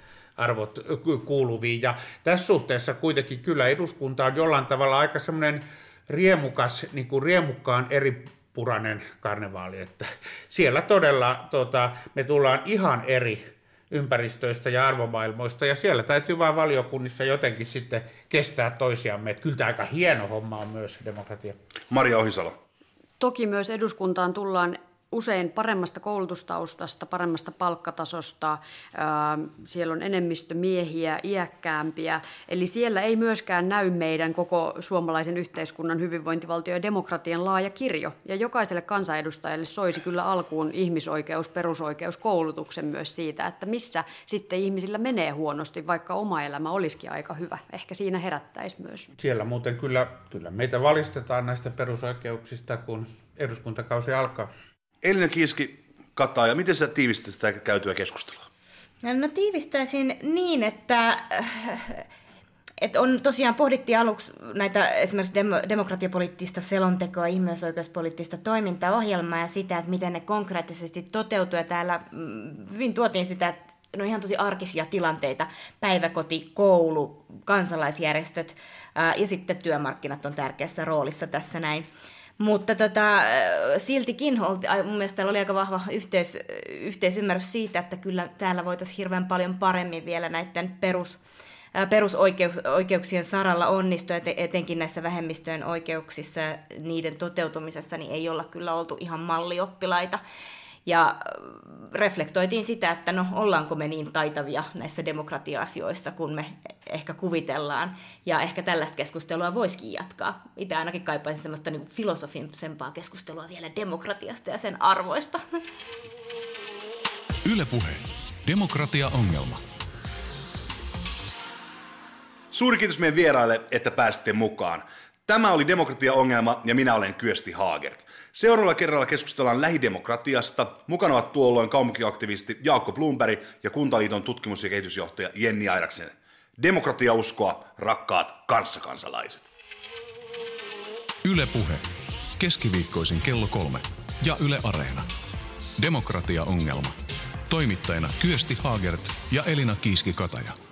arvot kuuluviin. Ja tässä suhteessa kuitenkin kyllä eduskunta on jollain tavalla aika semmoinen riemukas, niin kuin riemukkaan eri puranen karnevaali, että siellä todella tota, me tullaan ihan eri ympäristöistä ja arvomaailmoista, ja siellä täytyy vain valiokunnissa jotenkin sitten kestää toisiamme. Että kyllä tämä aika hieno homma on myös demokratia. Maria Ohisalo. Toki myös eduskuntaan tullaan usein paremmasta koulutustaustasta, paremmasta palkkatasosta, siellä on enemmistö miehiä, iäkkäämpiä, eli siellä ei myöskään näy meidän koko suomalaisen yhteiskunnan hyvinvointivaltio ja demokratian laaja kirjo. Ja jokaiselle kansanedustajalle soisi kyllä alkuun ihmisoikeus, perusoikeus, koulutuksen myös siitä, että missä sitten ihmisillä menee huonosti, vaikka oma elämä olisikin aika hyvä. Ehkä siinä herättäisi myös. Siellä muuten kyllä, kyllä meitä valistetaan näistä perusoikeuksista, kun eduskuntakausi alkaa. Elina Kiiski ja miten sä tiivistäisit sitä käytyä keskustelua? No tiivistäisin niin, että, että on tosiaan pohdittiin aluksi näitä esimerkiksi dem- demokratiapoliittista selontekoa, ihmisoikeuspoliittista toimintaohjelmaa ja sitä, että miten ne konkreettisesti toteutuu. Ja täällä mm, hyvin tuotiin sitä, että no ihan tosi arkisia tilanteita, päiväkoti, koulu, kansalaisjärjestöt ää, ja sitten työmarkkinat on tärkeässä roolissa tässä näin. Mutta tota, siltikin mun mielestä täällä oli aika vahva yhteis, yhteisymmärrys siitä, että kyllä täällä voitaisiin hirveän paljon paremmin vielä näiden perus, perusoikeuksien saralla onnistua, etenkin näissä vähemmistöjen oikeuksissa ja niiden toteutumisessa, niin ei olla kyllä oltu ihan mallioppilaita. Ja äh, reflektoitiin sitä, että no ollaanko me niin taitavia näissä demokratia-asioissa, kun me ehkä kuvitellaan. Ja ehkä tällaista keskustelua voisikin jatkaa. Itse ainakin kaipaisin semmoista niin filosofisempaa keskustelua vielä demokratiasta ja sen arvoista. Ylepuhe. Demokratia-ongelma. Suuri kiitos meidän vieraille, että pääsitte mukaan. Tämä oli Demokratia-ongelma ja minä olen Kyösti Haagert. Seuraavalla kerralla keskustellaan lähidemokratiasta. Mukana ovat tuolloin kaupunkiaktivisti Jaakko Blumberg ja Kuntaliiton tutkimus- ja kehitysjohtaja Jenni Airaksen. Demokratiauskoa, rakkaat kanssakansalaiset. Yle Puhe. Keskiviikkoisin kello kolme. Ja Yle Areena. Demokratia-ongelma. Toimittajina Kyösti Haagert ja Elina Kiiski-Kataja.